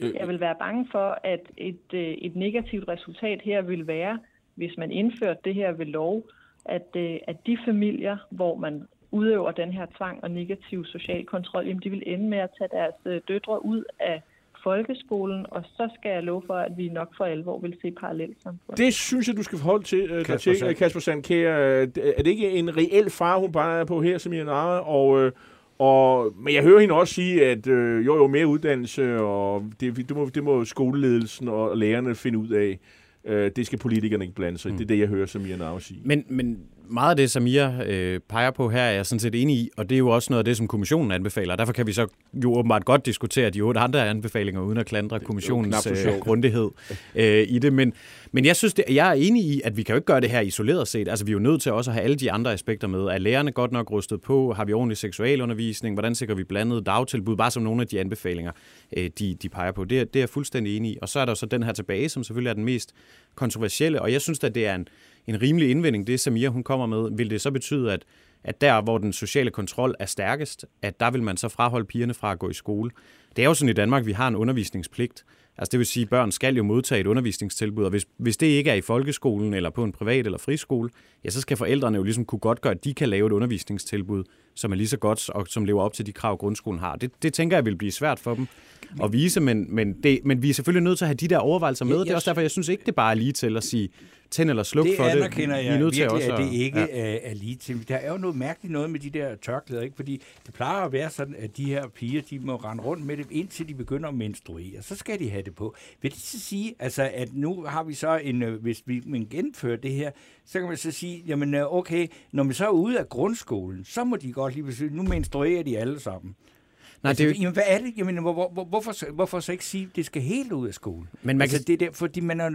Øh. Jeg vil være bange for, at et, øh, et negativt resultat her vil være, hvis man indførte det her ved lov, at, øh, at de familier, hvor man udøver den her tvang og negativ social kontrol, jamen de vil ende med at tage deres øh, døtre ud af folkeskolen, og så skal jeg love for, at vi nok for alvor vil se parallelsamfund. Det synes jeg, du skal forholde til, uh, Kasper til Sand. uh, Kasper Sandkær. Er det ikke en reel far, hun bare er på her, som Nara? Og, øh, og, men jeg hører hende også sige, at øh, jo, jo, mere uddannelse, og det, det, må, det må skoleledelsen og lærerne finde ud af. Øh, det skal politikerne ikke blande sig i. Det er det, jeg hører Samir Nara sige. Men, men meget af det, Samir øh, peger på her, er jeg sådan set enig i, og det er jo også noget af det, som kommissionen anbefaler. Derfor kan vi så jo åbenbart godt diskutere de otte andre anbefalinger, uden at klandre kommissionens øh, grundighed øh, i det. Men, men jeg synes, det, jeg er enig i, at vi kan jo ikke gøre det her isoleret set. Altså, vi er jo nødt til også at have alle de andre aspekter med. Er lærerne godt nok rustet på? Har vi ordentlig seksualundervisning? Hvordan sikrer vi blandet dagtilbud? Bare som nogle af de anbefalinger, øh, de, de peger på. Det, er- det er jeg fuldstændig enig i. Og så er der så den her tilbage, som selvfølgelig er den mest kontroversielle. Og jeg synes, at det er en, en rimelig indvending, det Samir hun kommer med. Vil det så betyde, at, at der, hvor den sociale kontrol er stærkest, at der vil man så fraholde pigerne fra at gå i skole? Det er jo sådan i Danmark, vi har en undervisningspligt. Altså det vil sige, at børn skal jo modtage et undervisningstilbud, og hvis, hvis det ikke er i folkeskolen eller på en privat eller friskole, ja, så skal forældrene jo ligesom kunne godt gøre, at de kan lave et undervisningstilbud, som er lige så godt og som lever op til de krav, grundskolen har. Det, det tænker jeg vil blive svært for dem at vise, men, men, det, men vi er selvfølgelig nødt til at have de der overvejelser med. Ja, det er også derfor, jeg synes ikke, det bare er lige til at sige tænd eller sluk det for det. anerkender Vi jeg er nødt til virkelig, også at det ikke ja. er, er lige til. Der er jo noget mærkeligt noget med de der tørklæder, ikke? fordi det plejer at være sådan, at de her piger, de må rende rundt med det, indtil de begynder at menstruere. Så skal de have det på. Vil det så sige, altså, at nu har vi så en, øh, hvis vi men gennemfører det her, så kan man så sige, jamen øh, okay, når man så er ude af grundskolen, så må de godt lige pludselig, nu menstruerer de alle sammen. Nej, altså, det er jo- jamen, hvad er det? Jamen, hvor, hvor, hvor, hvorfor, så- hvorfor så ikke sige, at det skal helt ud af skolen? Men man altså, kan- det er der, fordi man er,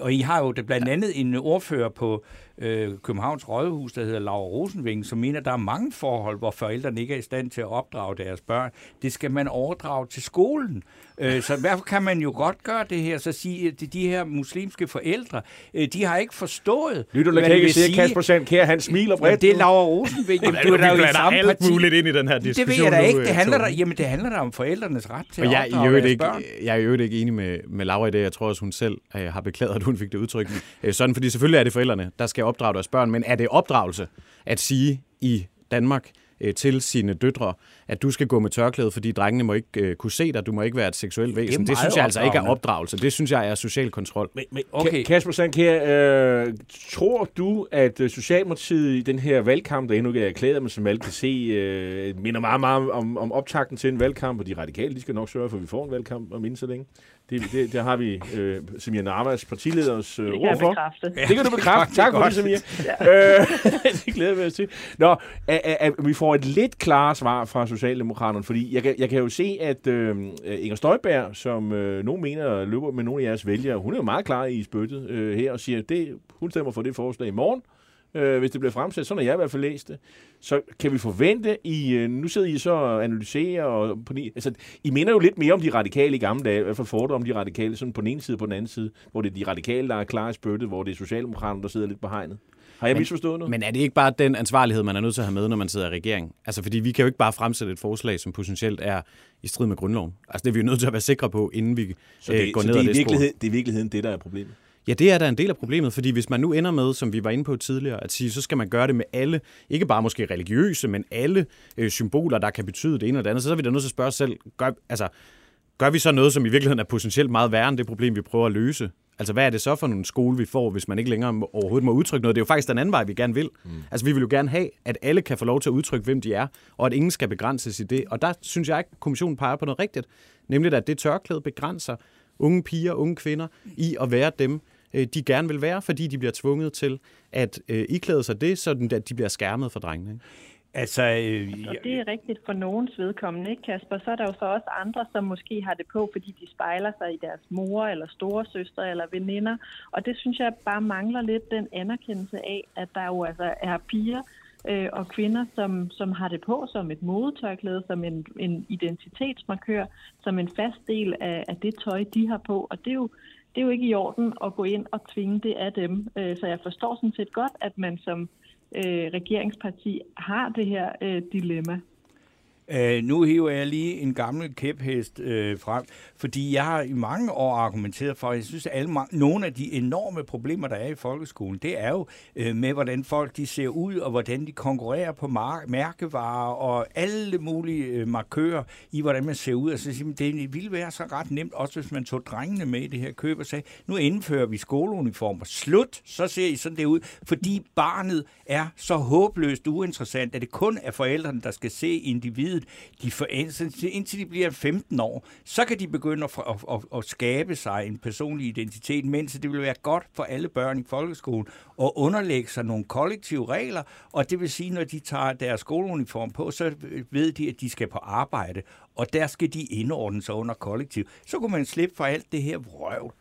og I har jo blandt andet en ordfører på øh, Københavns Rådhus, der hedder Laura Rosenving, som mener, at der er mange forhold, hvor forældrene ikke er i stand til at opdrage deres børn. Det skal man overdrage til skolen. Øh, så derfor kan man jo godt gøre det her, så sige, at de, her muslimske forældre, øh, de har ikke forstået, Lytter hvad kan det ikke sige. Kasper Sandkær, han smiler bredt. Det er Laura Rosenving. Jamen, du er da jo i samme alt parti. muligt ind i den her Det ved diskussion jeg da ikke. Det handler, der, jamen, det handler da om forældrenes ret til Og at jeg, i opdrage øvrigt deres ikke, børn. jeg er øvrigt ikke enig med, med Laura i det. Jeg tror også, hun selv øh, har beklaget, at hun fik det udtryk. Øh, sådan, fordi selvfølgelig er det forældrene, der skal opdrage deres børn. Men er det opdragelse at sige i Danmark øh, til sine døtre, at du skal gå med tørklæde, fordi drengene må ikke øh, kunne se dig, du må ikke være et seksuelt væsen. Det, det synes jeg altså ikke er opdragelse. Det synes jeg er social kontrol. Men, men Okay. okay. Kasper Sandkær, øh, tror du, at øh, Socialdemokratiet i den her valgkamp, der endnu ikke er erklæret, men som alle kan se, øh, minder meget, meget om, om optakten til en valgkamp, og de radikale, de skal nok sørge for, at vi får en valgkamp om inden så længe. Det, det, der har vi øh, Samir Navas, partileders øh, Det kan ord for. bekræfte. Det kan du bekræfte. tak for det, Samir. Øh, det glæder jeg mig til. Nå, at, at, at vi får et lidt klare svar fra Socialdemokraterne, fordi jeg kan, jeg kan jo se, at øh, Inger Støjberg, som øh, nogen mener løber med nogle af jeres vælgere, hun er jo meget klar i spyttet øh, her og siger, at det, hun stemmer for det forslag i morgen, øh, hvis det bliver fremsat. Sådan har jeg i hvert fald læst det. Så kan vi forvente, I, øh, nu sidder I så og analyserer, og på altså, I minder jo lidt mere om de radikale i gamle dage, i hvert fald fordomme om de radikale, sådan på den ene side og på den anden side, hvor det er de radikale, der er klar i spyttet, hvor det er Socialdemokraterne, der sidder lidt på hegnet. Har jeg Men- misforstået noget? Men er det ikke bare den ansvarlighed, man er nødt til at have med, når man sidder i regering? Altså, fordi vi kan jo ikke bare fremsætte et forslag, som potentielt er i strid med grundloven. Altså, det er vi jo nødt til at være sikre på, inden vi så øh, det, går så ned det, ad er i det virkeligheden, det er i virkeligheden det, der er problemet. Ja, det er da en del af problemet, fordi hvis man nu ender med, som vi var inde på tidligere, at sige, så skal man gøre det med alle, ikke bare måske religiøse, men alle øh, symboler, der kan betyde det ene eller det andet, så er vi da nødt til at spørge os selv, gør, altså, gør vi så noget, som i virkeligheden er potentielt meget værre end det problem, vi prøver at løse? Altså, hvad er det så for en skole, vi får, hvis man ikke længere må, overhovedet må udtrykke noget? Det er jo faktisk den anden vej, vi gerne vil. Mm. Altså, vi vil jo gerne have, at alle kan få lov til at udtrykke, hvem de er, og at ingen skal begrænses i det. Og der synes jeg ikke, at kommissionen peger på noget rigtigt. Nemlig, at det tørklæde begrænser unge piger, unge kvinder i at være dem, øh, de gerne vil være, fordi de bliver tvunget til at øh, iklæde sig det, så at de bliver skærmet for drengene. Ikke? Altså, øh, Og det er rigtigt for nogens vedkommende, ikke Kasper? Så er der jo så også andre, som måske har det på, fordi de spejler sig i deres mor eller storesøstre eller veninder. Og det synes jeg bare mangler lidt den anerkendelse af, at der jo altså er piger øh, og kvinder, som, som har det på som et modetørklæde, som en, en identitetsmarkør, som en fast del af, af det tøj, de har på. Og det er jo det er jo ikke i orden at gå ind og tvinge det af dem. Øh, så jeg forstår sådan set godt, at man som øh, regeringsparti har det her øh, dilemma. Uh, nu hiver jeg lige en gammel kæphest uh, frem, fordi jeg har i mange år argumenteret for, at jeg synes, at alle, nogle af de enorme problemer, der er i folkeskolen, det er jo uh, med, hvordan folk de ser ud, og hvordan de konkurrerer på mar- mærkevarer, og alle mulige uh, markører i, hvordan man ser ud. Altså, det ville være så ret nemt, også hvis man tog drengene med i det her køb og sagde, nu indfører vi skoleuniformer. Slut, så ser I sådan det ud, fordi barnet er så håbløst uinteressant, at det kun er forældrene, der skal se individet livet, de for, indtil de bliver 15 år, så kan de begynde at, at, at, at skabe sig en personlig identitet, mens det vil være godt for alle børn i folkeskolen at underlægge sig nogle kollektive regler, og det vil sige, når de tager deres skoleuniform på, så ved de, at de skal på arbejde, og der skal de indordne sig under kollektiv. Så kunne man slippe for alt det her vrøvl.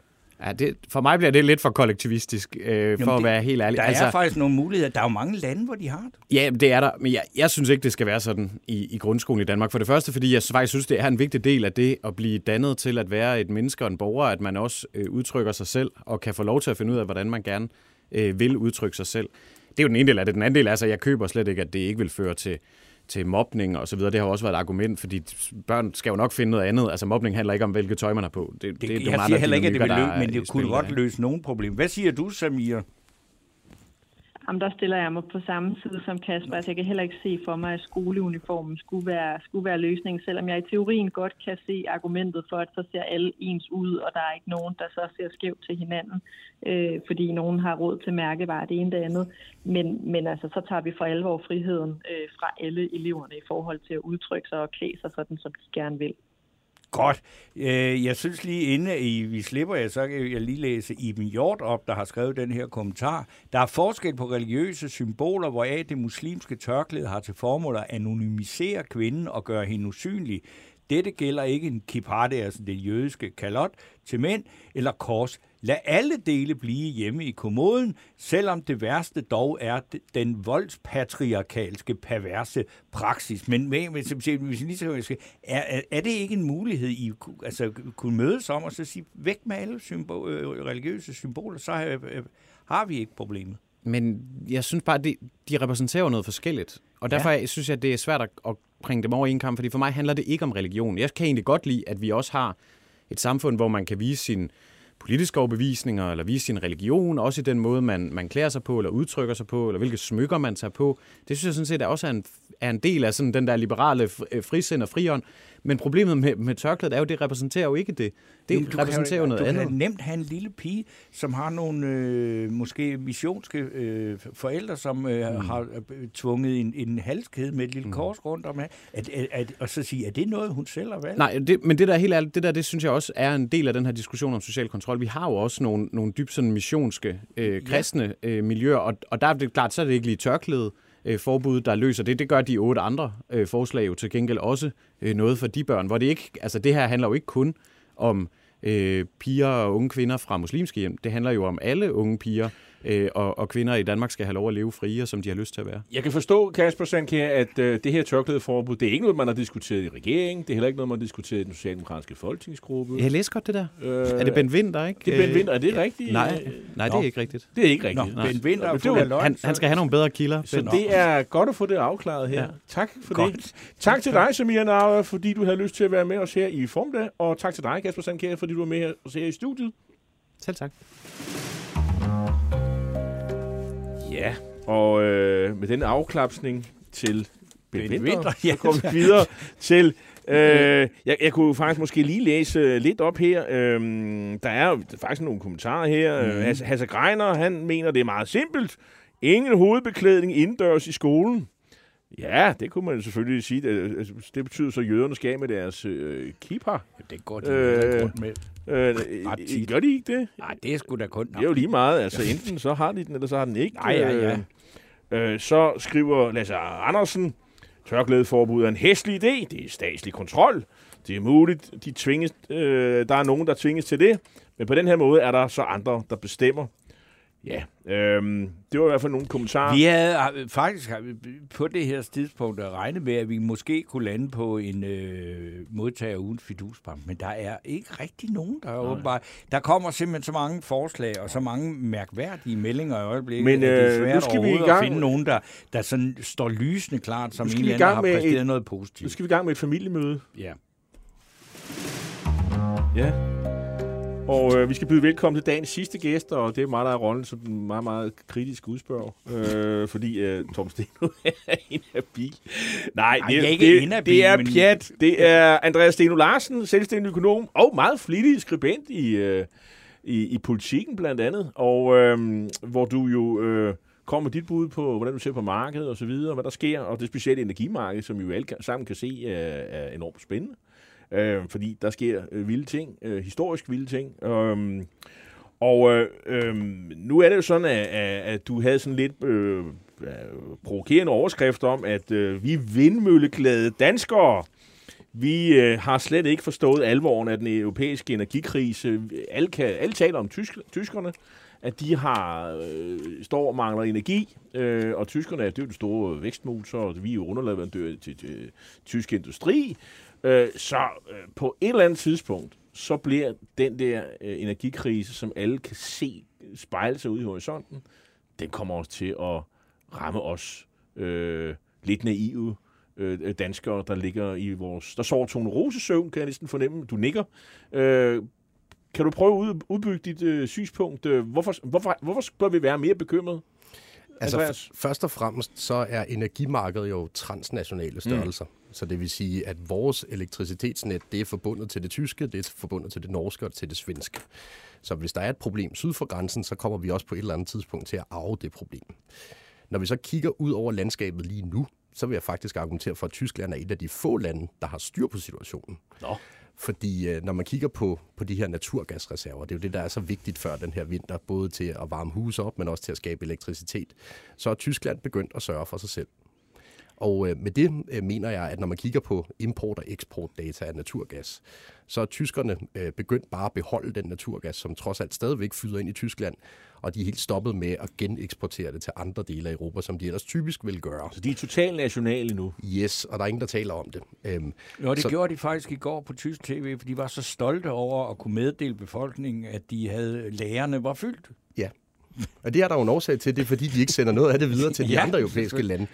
Ja, det, for mig bliver det lidt for kollektivistisk, øh, Jamen for det, at være helt ærlig. Der altså, er faktisk nogle muligheder. Der er jo mange lande, hvor de har det. Ja, det er der. Men jeg, jeg synes ikke, det skal være sådan i, i grundskolen i Danmark. For det første, fordi jeg faktisk synes, det er en vigtig del af det at blive dannet til at være et menneske og en borger, at man også øh, udtrykker sig selv og kan få lov til at finde ud af, hvordan man gerne øh, vil udtrykke sig selv. Det er jo den ene del af det. Den anden del er, altså, at jeg køber slet ikke, at det ikke vil føre til til mobning og så videre. Det har også været et argument, fordi børn skal jo nok finde noget andet. Altså mobning handler ikke om, hvilket tøj man har på. Det, det, det, det jeg siger heller ikke, at det vil løse, men det kunne godt løse nogle problemer. Hvad siger du, Samir? Jamen, der stiller jeg mig på samme side som Kasper. Altså, jeg kan heller ikke se for mig, at skoleuniformen skulle være, skulle være løsningen, selvom jeg i teorien godt kan se argumentet for, at så ser alle ens ud, og der er ikke nogen, der så ser skævt til hinanden, øh, fordi nogen har råd til mærkevarer det ene det andet. Men, men altså, så tager vi for alvor friheden øh, fra alle eleverne i forhold til at udtrykke sig og klæde sig sådan, som de gerne vil. Godt. Øh, jeg synes lige inden I, vi slipper jer, så kan jeg lige læse Iben Hjort op, der har skrevet den her kommentar. Der er forskel på religiøse symboler, hvoraf det muslimske tørklæde har til formål at anonymisere kvinden og gøre hende usynlig. Dette gælder ikke en kippah, altså det jødiske kalot, til mænd, eller kors Lad alle dele blive hjemme i kommoden, selvom det værste dog er den voldspatriarkalske perverse praksis. Men, men hvis lige så, er, er det ikke en mulighed, I altså, kunne mødes om og så sige, væk med alle symbol, øh, religiøse symboler, så har, øh, har vi ikke problemet. Men jeg synes bare, at de, de repræsenterer noget forskelligt. Og derfor ja. synes jeg, at det er svært at, at bringe dem over i en kamp, fordi for mig handler det ikke om religion. Jeg kan egentlig godt lide, at vi også har et samfund, hvor man kan vise sin politiske overbevisninger, eller vise sin religion, også i den måde, man, man klæder sig på, eller udtrykker sig på, eller hvilke smykker man tager på. Det synes jeg sådan set er også er en, er en del af sådan den der liberale frisind og friånd. Men problemet med, med tørklædet er jo, at det repræsenterer jo ikke det. Det du repræsenterer jo noget du andet. Du kan nemt have en lille pige, som har nogle øh, måske missionske øh, forældre, som øh, mm. har øh, tvunget en, en halskæde med et lille mm. kors rundt om. At, at, at, og så sige, er det noget, hun selv har valgt? Nej, det, men det der helt ærligt, det der, det synes jeg også er en del af den her diskussion om social kontrol. Vi har jo også nogle, nogle dybt sådan missionske, øh, kristne øh, miljøer, og, og der er det klart, så er det ikke lige tørklæde, øh, forbud, der løser det. Det gør de otte andre øh, forslag jo til gengæld også øh, noget for de børn, hvor det ikke, altså det her handler jo ikke kun om øh, piger og unge kvinder fra muslimske hjem. Det handler jo om alle unge piger, øh, og, og kvinder i Danmark skal have lov at leve frie, som de har lyst til at være. Jeg kan forstå, Kasper Sandkær, at øh, det her tørklædeforbud, det er ikke noget, man har diskuteret i regeringen. Det er heller ikke noget, man har diskuteret i den socialdemokratiske folketingsgruppe. Jeg læser godt det der. Øh, er det Ben Winter, ikke? Det er Ben Winter. Er det rigtigt? Nej, nej det er ikke rigtigt. Det er ikke rigtigt. Nå, ben Winter er det løgn, han, han skal have nogle bedre kilder. Så ben. det er godt at få det afklaret her. Ja. Tak for godt. det. Tak til dig, Samir Nauer, fordi du havde lyst til at være med os her i formiddag. Og tak til dig, Kasper Sandkær, fordi du var med her, her i studiet. Selv tak. Ja, og øh, med den afklapsning til Ben Vinter ja. så går vi videre til... Øh, jeg, jeg kunne faktisk måske lige læse lidt op her. Øh, der er faktisk nogle kommentarer her. Mm. Hasse, Hasse Greiner, han mener, det er meget simpelt. Ingen hovedbeklædning indendørs i skolen. Ja, det kunne man selvfølgelig sige. Det, altså, det betyder så, at jøderne skal med deres øh, keeper. Ja, det går de øh, med. Øh, gør de ikke det? Nej, det er sgu da kun. Det er jo lige meget. Altså, enten så har de den, eller så har den ikke. Nej, ja, ja. Øh, øh, så skriver Lasse Andersen, tørklædeforbud er en hæslig idé. Det er statslig kontrol. Det er muligt, de tvinges, øh, der er nogen, der tvinges til det. Men på den her måde er der så andre, der bestemmer. Ja, øhm, det var i hvert fald nogle kommentarer. Vi havde har- faktisk på det her tidspunkt regnet med, at vi måske kunne lande på en øh, modtager uden fidusbank, men der er ikke rigtig nogen, der er åbenbart. Der kommer simpelthen så mange forslag og så mange mærkværdige meldinger i øjeblikket, Men, at det er øh, svært nu skal vi i gang- at finde nogen, der, der sådan står lysende klart, som Nu en eller anden har præsteret et- noget Nu positivt. skal vi i gang med et familiemøde. Ja. Ja. Og øh, vi skal byde velkommen til dagens sidste gæst, og det er mig, der er rollen som den meget, meget kritisk udspørger. Øh, fordi øh, Tom Steno er inhabil. Nej, Ej, det, er ikke det, inhabil, det er men- pjat. Det er Andreas Steno Larsen, selvstændig økonom og meget flittig skribent i, øh, i, i politikken blandt andet. Og øh, hvor du jo... Øh, kommer med dit bud på, hvordan du ser på markedet og så videre, hvad der sker, og det specielle energimarked, som vi jo alle sammen kan se er, er enormt spændende. Øh, fordi der sker øh, vilde ting, øh, historisk vilde ting. Øhm, og øh, øh, nu er det jo sådan, at, at, at du havde sådan lidt øh, provokerende overskrift om, at øh, vi vindmølleglade danskere, vi øh, har slet ikke forstået alvoren af den europæiske energikrise. Alle, kan, alle taler om tysk, tyskerne, at de har øh, står og mangler energi, øh, og tyskerne er det er jo den store vækstmotor, og vi er jo underleverandører til, til tysk industri. Øh, så øh, på et eller andet tidspunkt, så bliver den der øh, energikrise, som alle kan se spejle sig ud i horisonten, den kommer også til at ramme os øh, lidt naive øh, danskere, der ligger i vores... Der sover Tone Rose søvn, kan jeg næsten fornemme. Du nikker. Øh, kan du prøve at ud, udbygge dit øh, synspunkt? Øh, Hvorfor, hvorfor, hvorfor bør vi være mere bekymrede? Altså, Andreas? først og fremmest så er energimarkedet jo transnationale størrelser. Mm. Så det vil sige, at vores elektricitetsnet, det er forbundet til det tyske, det er forbundet til det norske og til det svenske. Så hvis der er et problem syd for grænsen, så kommer vi også på et eller andet tidspunkt til at arve det problem. Når vi så kigger ud over landskabet lige nu, så vil jeg faktisk argumentere for, at Tyskland er et af de få lande, der har styr på situationen. Nå. Fordi øh, når man kigger på, på de her naturgasreserver, det er jo det, der er så vigtigt før den her vinter, både til at varme huse op, men også til at skabe elektricitet, så er Tyskland begyndt at sørge for sig selv. Og øh, med det øh, mener jeg, at når man kigger på import- og eksportdata af naturgas, så er tyskerne øh, begyndt bare at beholde den naturgas, som trods alt stadigvæk flyder ind i Tyskland, og de er helt stoppet med at geneksportere det til andre dele af Europa, som de ellers typisk vil gøre. Så de er totalt nationale nu. Yes, og der er ingen, der taler om det. Øhm, Jo, det så... gjorde de faktisk i går på tysk tv, for de var så stolte over at kunne meddele befolkningen, at de havde lærerne var fyldt. Ja. Og det er der jo en årsag til, det er fordi, de ikke sender noget af det videre til de Ja, andre europæiske lande.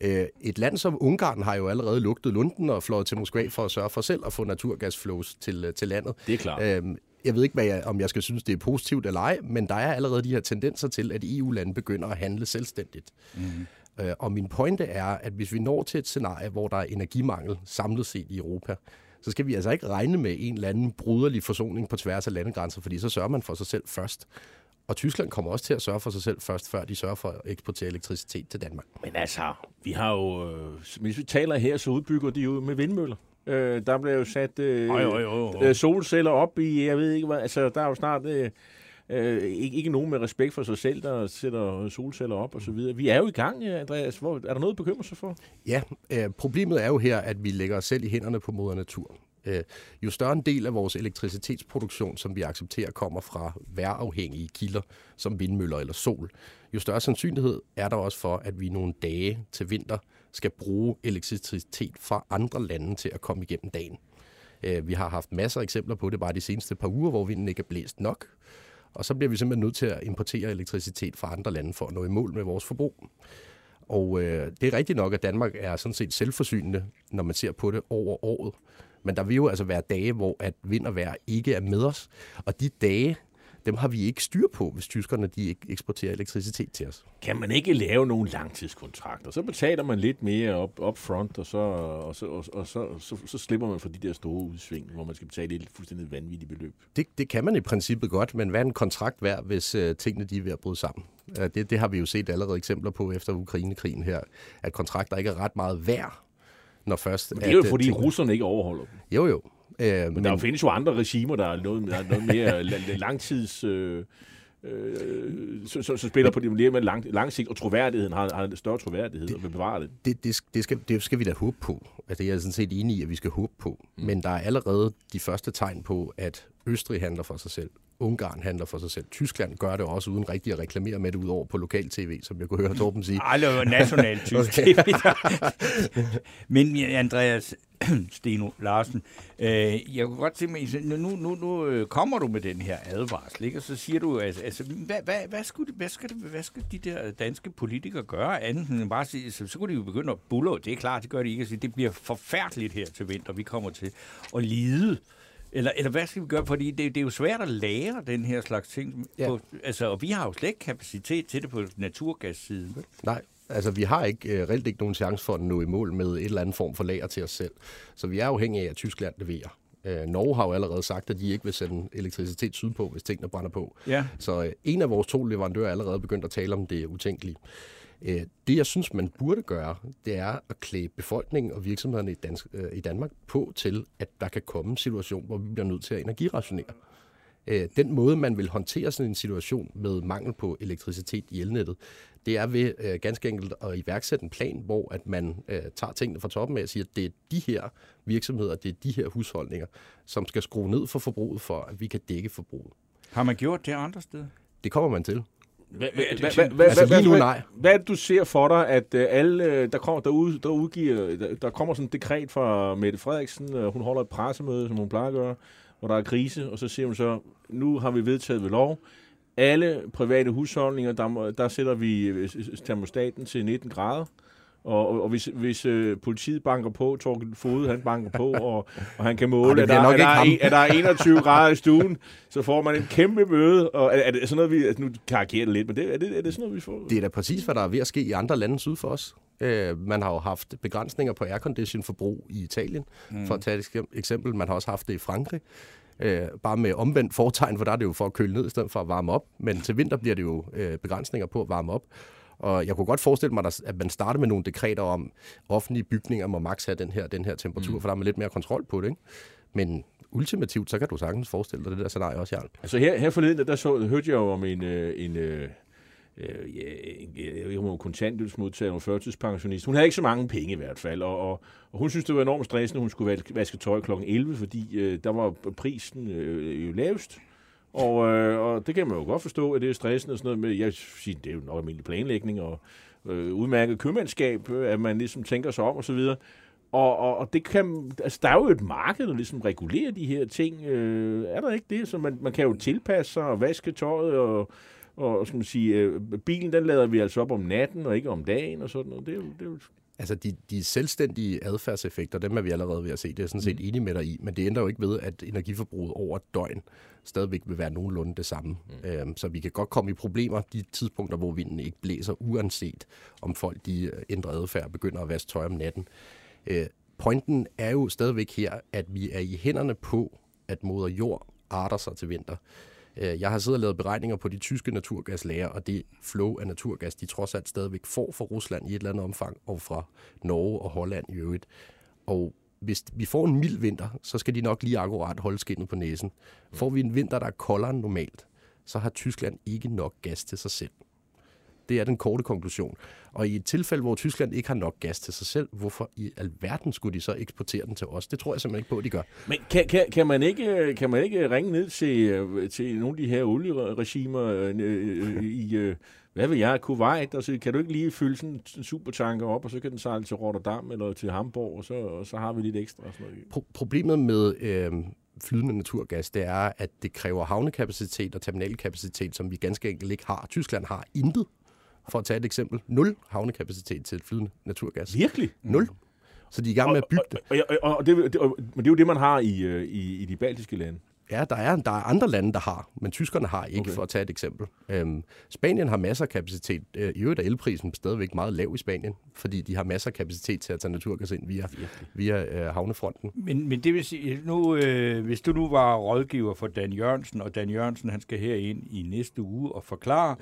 Øh, Et land som Ungarn har jo allerede lugtet lunden og flået til Moskva for at sørge for selv at få naturgasflows til, øh, til landet. Det er klart. Øhm, Jeg ved ikke, hvad jeg, om jeg skal synes, det er positivt eller ej, men der er allerede de her tendenser til, at EU-lande begynder at handle selvstændigt. Mm. Øh, Og min pointe er, at hvis vi når til et scenarie, hvor der er energimangel samlet set i Europa, så skal vi altså ikke regne med en eller anden bruderlig forsoning på tværs af landegrænser, fordi så sørger man for sig selv først. Og Tyskland kommer også til at sørge for sig selv først, før de sørger for at eksportere elektricitet til Danmark. Men altså, vi har jo... Øh, hvis vi taler her, så udbygger de jo med vindmøller. Øh, der bliver jo sat øh, Jo, jo, jo, jo. øh, solceller op i, jeg ved ikke hvad, altså der er jo snart øh, øh, ikke, ikke nogen med respekt for sig selv, der sætter solceller op og så videre. Vi er jo i gang, øh, Andreas. Hvor, er der noget at bekymre sig for? Ja, øh, problemet er jo her, at vi lægger os selv i hænderne på moder natur. Øh, jo større en del af vores elektricitetsproduktion, som vi accepterer, kommer fra vejrafhængige kilder, som vindmøller eller sol, jo større sandsynlighed er der også for, at vi nogle dage til vinter skal bruge elektricitet fra andre lande til at komme igennem dagen. Øh, vi har haft masser af eksempler på det bare de seneste par uger, hvor vinden ikke er blæst nok, og så bliver vi simpelthen nødt til at importere elektricitet fra andre lande for at nå i mål med vores forbrug. Og øh, det er rigtigt nok, at Danmark er sådan set selvforsynende, når man ser på det over året. Men der vil jo altså være dage, hvor at vind og vejr ikke er med os. Og de dage, dem har vi ikke styr på, hvis tyskerne de ikke eksporterer elektricitet til os. Kan man ikke lave nogle langtidskontrakter? Så betaler man lidt mere op, up front, og, så, og, så, og, og så, så, så slipper man for de der store udsving, hvor man skal betale et fuldstændig vanvittigt beløb. Det, det kan man i princippet godt, men hvad er en kontrakt værd, hvis øh, tingene de er ved at bryde sammen? Øh, det, det har vi jo set allerede eksempler på efter Ukrainekrigen her, at kontrakter ikke er ret meget værd, når først... Men det er jo at, øh, fordi tingene- russerne ikke overholder dem. Jo, jo. Øh, Men der jo findes jo andre regimer, der er noget, der er noget mere la- langtids... Øh, øh, så, så, så spiller på det mere lang, lang sigt, og troværdigheden har, har en større troværdighed og vil bevare det. det, det, det, skal, det skal vi da håbe på. Altså, det er jeg sådan set enig i, at vi skal håbe på. Mm. Men der er allerede de første tegn på, at Østrig handler for sig selv. Ungarn handler for sig selv. Tyskland gør det også uden rigtig at reklamere med det ud over på lokal-tv, som jeg kunne høre Torben sige. Ej, det var national tysk tv. Men Andreas Steno Larsen, øh, jeg kunne godt tænke mig, nu, nu, nu øh, kommer du med den her advarsel, ikke? og så siger du, altså, altså hvad, hvad, hvad, skulle, hvad, skal det, hvad skal de der danske politikere gøre andet end bare sige, så, så kunne de jo begynde at bulle, det er klart, det gør de ikke, at sige, det bliver forfærdeligt her til vinter, vi kommer til at lide eller, eller hvad skal vi gøre? Fordi det, det er jo svært at lære den her slags ting. Ja. På, altså, og vi har jo slet ikke kapacitet til det på naturgassiden. Vel? Nej, altså vi har ikke øh, reelt ikke nogen chance for at nå i mål med et eller andet form for lager til os selv. Så vi er afhængige af, at Tyskland leverer. Øh, Norge har jo allerede sagt, at de ikke vil sende elektricitet sydpå, hvis tingene brænder på. Ja. Så øh, en af vores to leverandører er allerede begyndt at tale om det utænkelige. Øh, det, jeg synes, man burde gøre, det er at klæde befolkningen og virksomhederne i, Dansk, øh, i Danmark på til, at der kan komme en situation, hvor vi bliver nødt til at energirationere. Øh, den måde, man vil håndtere sådan en situation med mangel på elektricitet i elnettet, det er ved øh, ganske enkelt at iværksætte en plan, hvor at man øh, tager tingene fra toppen af og siger, at det er de her virksomheder, det er de her husholdninger, som skal skrue ned for forbruget, for at vi kan dække forbruget. Har man gjort det andre steder? Det kommer man til. Hvad, er det, du ser for dig, at uh, alle, uh, der kommer, der, ud, der udgiver, der, der kommer sådan et dekret fra Mette Frederiksen, uh, hun holder et pressemøde, som hun plejer at gøre, hvor der er krise, og så siger hun så, nu har vi vedtaget ved lov, alle private husholdninger, der, der sætter vi termostaten til 19 grader, og, og, hvis, hvis øh, politiet banker på, Torgild Fode han banker på, og, og han kan måle, at, der, at, der er, at der er 21 grader i stuen, så får man en kæmpe møde. Og er, er det sådan noget, vi... Altså, nu karikerer det lidt, men det, er, det, er det sådan noget, vi får? Det er da præcis, hvad der er ved at ske i andre lande syd for os. Øh, man har jo haft begrænsninger på aircondition-forbrug i Italien, mm. for at tage et eksempel. Man har også haft det i Frankrig. Øh, bare med omvendt fortegn, for der er det jo for at køle ned, i stedet for at varme op. Men til vinter bliver det jo øh, begrænsninger på at varme op. Og jeg kunne godt forestille mig, at man starter med nogle dekreter om, offentlige bygninger må maks have den her, den her temperatur, mm. for der er man lidt mere kontrol på det. Ikke? Men ultimativt, så kan du sagtens forestille dig det der scenarie også, Jarl. Altså her, her forleden, der så, hørte jeg jo om en, øh, en, øh, øh, hun var kontanthjælpsmodtager, og førtidspensionist. Hun havde ikke så mange penge i hvert fald, og, og, og hun synes, det var enormt stressende, hun skulle vaske tøj kl. 11, fordi øh, der var prisen øh, jo lavest. Og, øh, og det kan man jo godt forstå, at det er stressende og sådan noget med, jeg siger, det er jo nok almindelig planlægning og øh, udmærket købmandskab, øh, at man ligesom tænker sig om og så videre. Og, og, og det kan, altså, der er jo et marked, der ligesom regulerer de her ting. Øh, er der ikke det? Så man, man kan jo tilpasse sig og vaske tøjet og, og skal man sige, øh, bilen den lader vi altså op om natten og ikke om dagen og sådan noget. Det er jo, det er jo Altså, de, de selvstændige adfærdseffekter, dem er vi allerede ved at se. Det er sådan set mm. enig med dig i, men det ændrer jo ikke ved, at energiforbruget over et døgn stadigvæk vil være nogenlunde det samme. Mm. Øhm, så vi kan godt komme i problemer de tidspunkter, hvor vinden ikke blæser, uanset om folk de øh, ændrer adfærd og begynder at vaske tøj om natten. Øh, pointen er jo stadigvæk her, at vi er i hænderne på, at moder jord arter sig til vinter. Øh, Øh, jeg har siddet og lavet beregninger på de tyske naturgaslager, og det flow af naturgas, de trods alt stadigvæk får fra Rusland i et eller andet omfang, og fra Norge og Holland i øvrigt. Og hvis vi får en mild vinter, så skal de nok lige akkurat holde skinnet på næsen. Får vi en vinter, der er koldere end normalt, så har Tyskland ikke nok gas til sig selv. Det er den korte konklusion. Og i et tilfælde, hvor Tyskland ikke har nok gas til sig selv, hvorfor i alverden skulle de så eksportere den til os? Det tror jeg simpelthen ikke på, at de gør. Men kan, kan, kan, man, ikke, kan man ikke ringe ned til, til nogle af de her olieregimer øh, øh, i, øh, hvad vil jeg, Kuwait, og så kan du ikke lige fylde sådan en supertanker op, og så kan den sejle til Rotterdam eller til Hamburg, og så, og så har vi lidt ekstra. Sådan noget. Pro- problemet med øh, flydende naturgas, det er, at det kræver havnekapacitet og terminalkapacitet, som vi ganske enkelt ikke har. Tyskland har intet for at tage et eksempel, nul havnekapacitet til flydende naturgas. Virkelig? Nul. Så de er i gang med at bygge det. Og, og, og, og det, det, og, men det er jo det, man har i, øh, i, i de baltiske lande. Ja, der er, der er andre lande, der har, men tyskerne har ikke, okay. for at tage et eksempel. Øhm, Spanien har masser af kapacitet. Øh, I øvrigt er elprisen stadigvæk meget lav i Spanien, fordi de har masser af kapacitet til at tage naturgas ind via, via øh, havnefronten. Men, men det vil sige, nu, øh, hvis du nu var rådgiver for Dan Jørgensen, og Dan Jørgensen han skal herind i næste uge og forklare,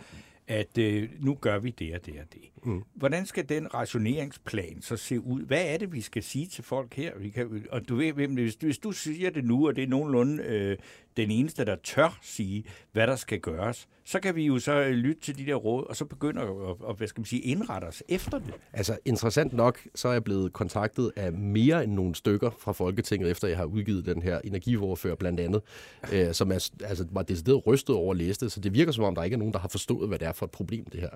at øh, nu gør vi det og det og det. Mm. Hvordan skal den rationeringsplan så se ud? Hvad er det, vi skal sige til folk her? Vi kan, og du ved, hvis, hvis du siger det nu, og det er nogenlunde øh, den eneste, der tør sige, hvad der skal gøres, så kan vi jo så øh, lytte til de der råd, og så begynde at, at hvad skal man sige, indrette os efter det. Altså, interessant nok, så er jeg blevet kontaktet af mere end nogle stykker fra Folketinget, efter jeg har udgivet den her energioverfører blandt andet, øh, som er, altså, var decideret rystet over at læse det, så det virker som om, der ikke er nogen, der har forstået, hvad det er for et problem, det her.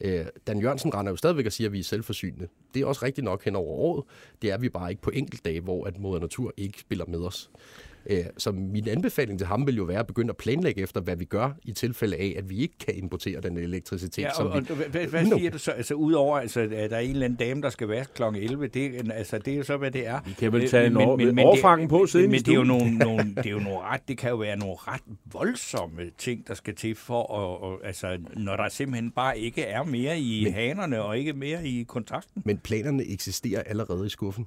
Øh, Dan Jørgensen render jo stadigvæk og siger, at vi er selvforsynende. Det er også rigtigt nok hen over året. Det er vi bare ikke på dage, hvor at moder natur ikke spiller med os. Øh, så min anbefaling til ham vil jo være at begynde at planlægge efter, hvad vi gør i tilfælde af, at vi ikke kan importere den elektricitet. Ja, og, som vi... og, hvad, hvad siger du så? Altså, udover, altså, at der er en eller anden dame, der skal være kl. 11, det, altså, det er jo så, hvad det er. Vi kan vel tage en over, men, men, overfangen på siden men, men det er jo nogle, nogle, det er jo nogle ret, det kan jo være nogle ret voldsomme ting, der skal til for, at, og, altså, når der simpelthen bare ikke er mere i men, hanerne og ikke mere i kontakten. Men planerne eksisterer allerede i skuffen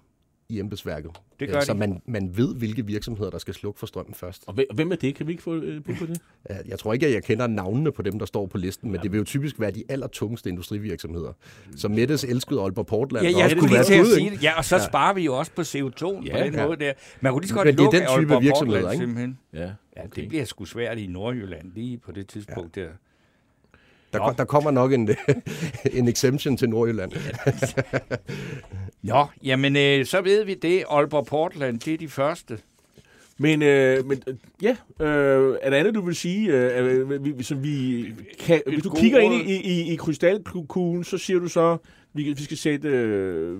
i embedsværket. Det gør så de. man, man ved, hvilke virksomheder, der skal slukke for strømmen først. Og hvem er det? Kan vi ikke få øh, bud på det? Jeg tror ikke, at jeg kender navnene på dem, der står på listen, men det vil jo typisk være de allertungeste industrivirksomheder. Så Mettes elskede Aalborg Portland. Ja, jeg skulle lige til at sige det. Ja, og så sparer vi jo også på CO2 ja, på den ja. måde der. Man kunne lige så godt men det er lukke den type Aalborg virksomheder, Portland, ikke? simpelthen. Ja, Ja, det bliver sgu svært i Nordjylland lige på det tidspunkt der. Der, Nå. der kommer nok en, en exemption til Nordjylland. Nå, jamen øh, så ved vi det. Aalborg Portland, det er de første. Men, øh, men øh, ja, øh, er der andet, du vil sige, øh, vi, som vi kan, hvis du kigger ind i, i, i krystalkuglen, så siger du så, vi, vi skal sætte, øh,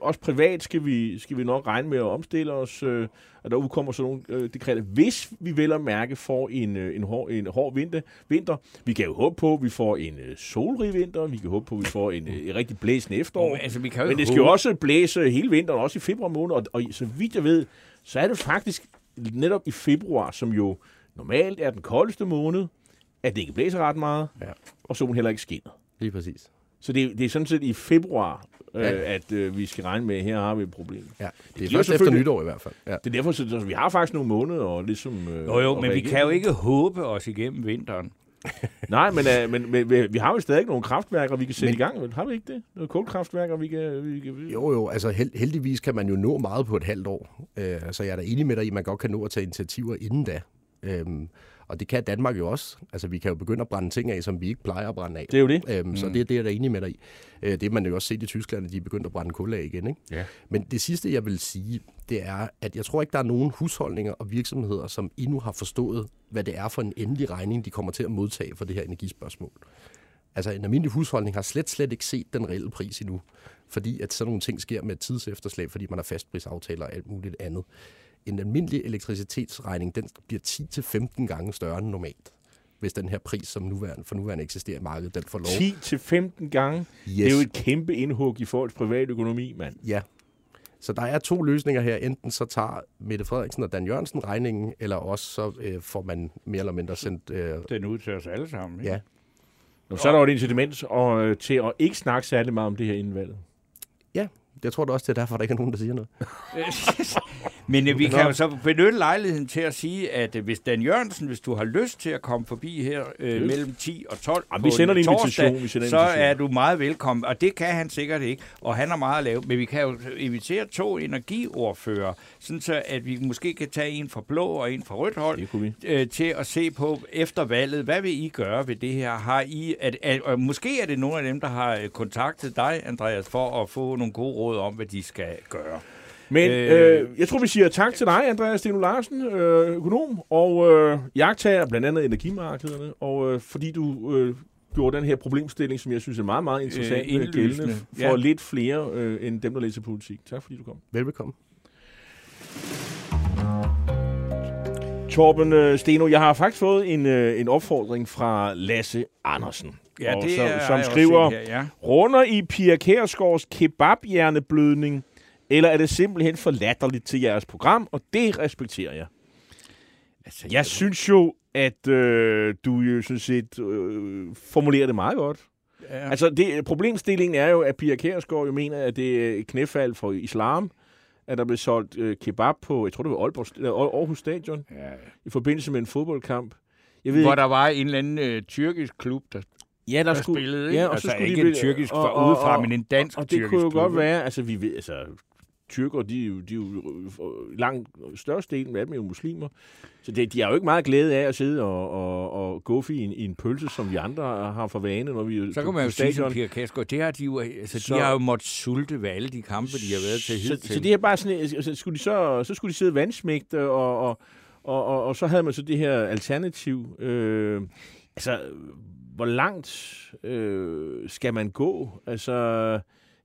også privat skal vi, skal vi nok regne med at omstille os, øh, og der udkommer sådan nogle øh, dekreter, hvis vi vel at mærke får en, øh, en, hård, en hård vinter, vinter. Vi kan jo håbe på, at vi får en øh, solrig vinter, vi kan håbe på, at vi får en, øh, en rigtig blæsende efterår. Men, altså, vi kan jo Men det skal jo også blæse hele vinteren, også i februar måned, og, og så vidt jeg ved, så er det faktisk netop i februar, som jo normalt er den koldeste måned, at det ikke blæser ret meget, Ja. og solen heller ikke skinner. Lige præcis. Så det, det er sådan set i februar, øh, Ja. at øh, vi skal regne med, at her har vi et problem. Ja, det er giver først efter nytår i hvert fald. Ja. Det er derfor, så, så vi har faktisk nogle måneder, og ligesom... Øh, Jo jo, men vi kan jo ikke håbe os igennem vinteren. Nej, men, øh, men, men vi, vi har jo stadig nogle kraftværker, vi kan sætte men, i gang. Har vi ikke det? Nogle kulkraftværker, vi kan... Vi kan Jo, jo, altså held, heldigvis kan man jo nå meget på et halvt år. Øh, så jeg er da enig med dig i, at man godt kan nå at tage initiativer inden da. Øhm, og det kan Danmark jo også. Altså vi kan jo begynde at brænde ting af, som vi ikke plejer at brænde af. Det er jo det. Øhm, Så det, det er jeg da enig med dig i. Øh, det man jo også set i Tyskland, at de er begyndt at brænde kul af igen. Ikke? Ja. Men det sidste, jeg vil sige, det er, at jeg tror ikke, der er nogen husholdninger og virksomheder, som endnu har forstået, hvad det er for en endelig regning, de kommer til at modtage for det her energispørgsmål. Altså en almindelig husholdning har slet, slet ikke set den reelle pris endnu, fordi at sådan nogle ting sker med et tidsefterslag, fordi man har fastprisaftaler og alt muligt andet. En almindelig elektricitetsregning, den bliver 10-15 gange større end normalt, hvis den her pris, som nuværende, for nuværende eksisterer i markedet, den får lov. 10 til 15 gange. Yes. Det er jo et kæmpe indhug i folks private økonomi, mand. Ja. Så der er to løsninger her. Enten så tager Mette Frederiksen og Dan Jørgensen regningen, eller også så øh, får man mere eller mindre sendt... Øh, Den ud til os alle sammen. Ikke? ja. Nå, så er der jo et incitament og, øh, til at ikke snakke særlig meget om det her inden valget. ja, jeg tror da også, det er derfor, der ikke er nogen, der siger noget. Men øh, vi kan jo så benytte lejligheden til at sige, at øh, hvis Dan Jørgensen, hvis du har lyst til at komme forbi her øh, mellem 10 og 12 Jamen, vi sender en torsdag, vi sender en så er du meget velkommen. Og det kan han sikkert ikke, og han har meget at lave. Men vi kan jo invitere to energiordfører, sådan så at vi måske kan tage en fra blå og en fra rødt hold, øh, til at se på efter valget, hvad vil I gøre ved det her? Har I, at, at, og måske er det nogle af dem, der har øh, kontaktet dig, Andreas, for at få nogle gode råd om, hvad de skal gøre. Men Øh, øh, jeg tror, vi siger tak til dig, Andreas Steno Larsen, øh, økonom og øh, jagttager blandt andet energimarkederne, og øh, fordi du øh, gjorde den her problemstilling, som jeg synes er meget, meget interessant, Øh, øh, gældende for Ja. lidt flere øh, end dem, der læser politik. Tak fordi du kom. Velbekomme. Torben øh, Steno, jeg har faktisk fået en, øh, en opfordring fra Lasse Andersen. Ja, og det som, er, som skriver, her, ja. runder i Pia Kærsgaards kebabhjerneblødning, eller er det simpelthen for latterligt til jeres program, og det respekterer jeg. Altså, Jeg synes jo, at øh, du jo sådan set øh, formulerer det meget godt. ja. Altså, det, problemstillingen er jo, at Pia Kærsgaard jo mener, at det er et knæfald for islam, at der blev solgt øh, kebab på, jeg tror det var Aalborg, Aarhus Stadion, ja. i forbindelse med en fodboldkamp. Jeg ved Hvor ikke, der var en eller anden øh, tyrkisk klub, der, ja, der, der skulle, spillede. Ikke? Ja, og altså så skulle ikke de, en tyrkisk og- fra og- udefra, og- men en dansk Og det tyrkisk kunne jo klub, godt være, altså vi ved, altså tyrker, de, er de er jo øh, langt størstedelen af dem er jo muslimer. Så det, de har jo ikke meget glæde af at sidde og, og, og guffe i en, i en pølse, som vi andre har for vane, når vi er Så kan man jo på sige som stadion. Pia Kærsgaard, det har de jo, altså, Så- de har jo måttet sulte ved alle de kampe, de har været til så, hidtil. så det er bare sådan, altså, skulle de så, så skulle de sidde vandsmægt, og, og, og, og, og så havde man så det her alternativ. Øh, altså, hvor langt øh, skal man gå? Altså,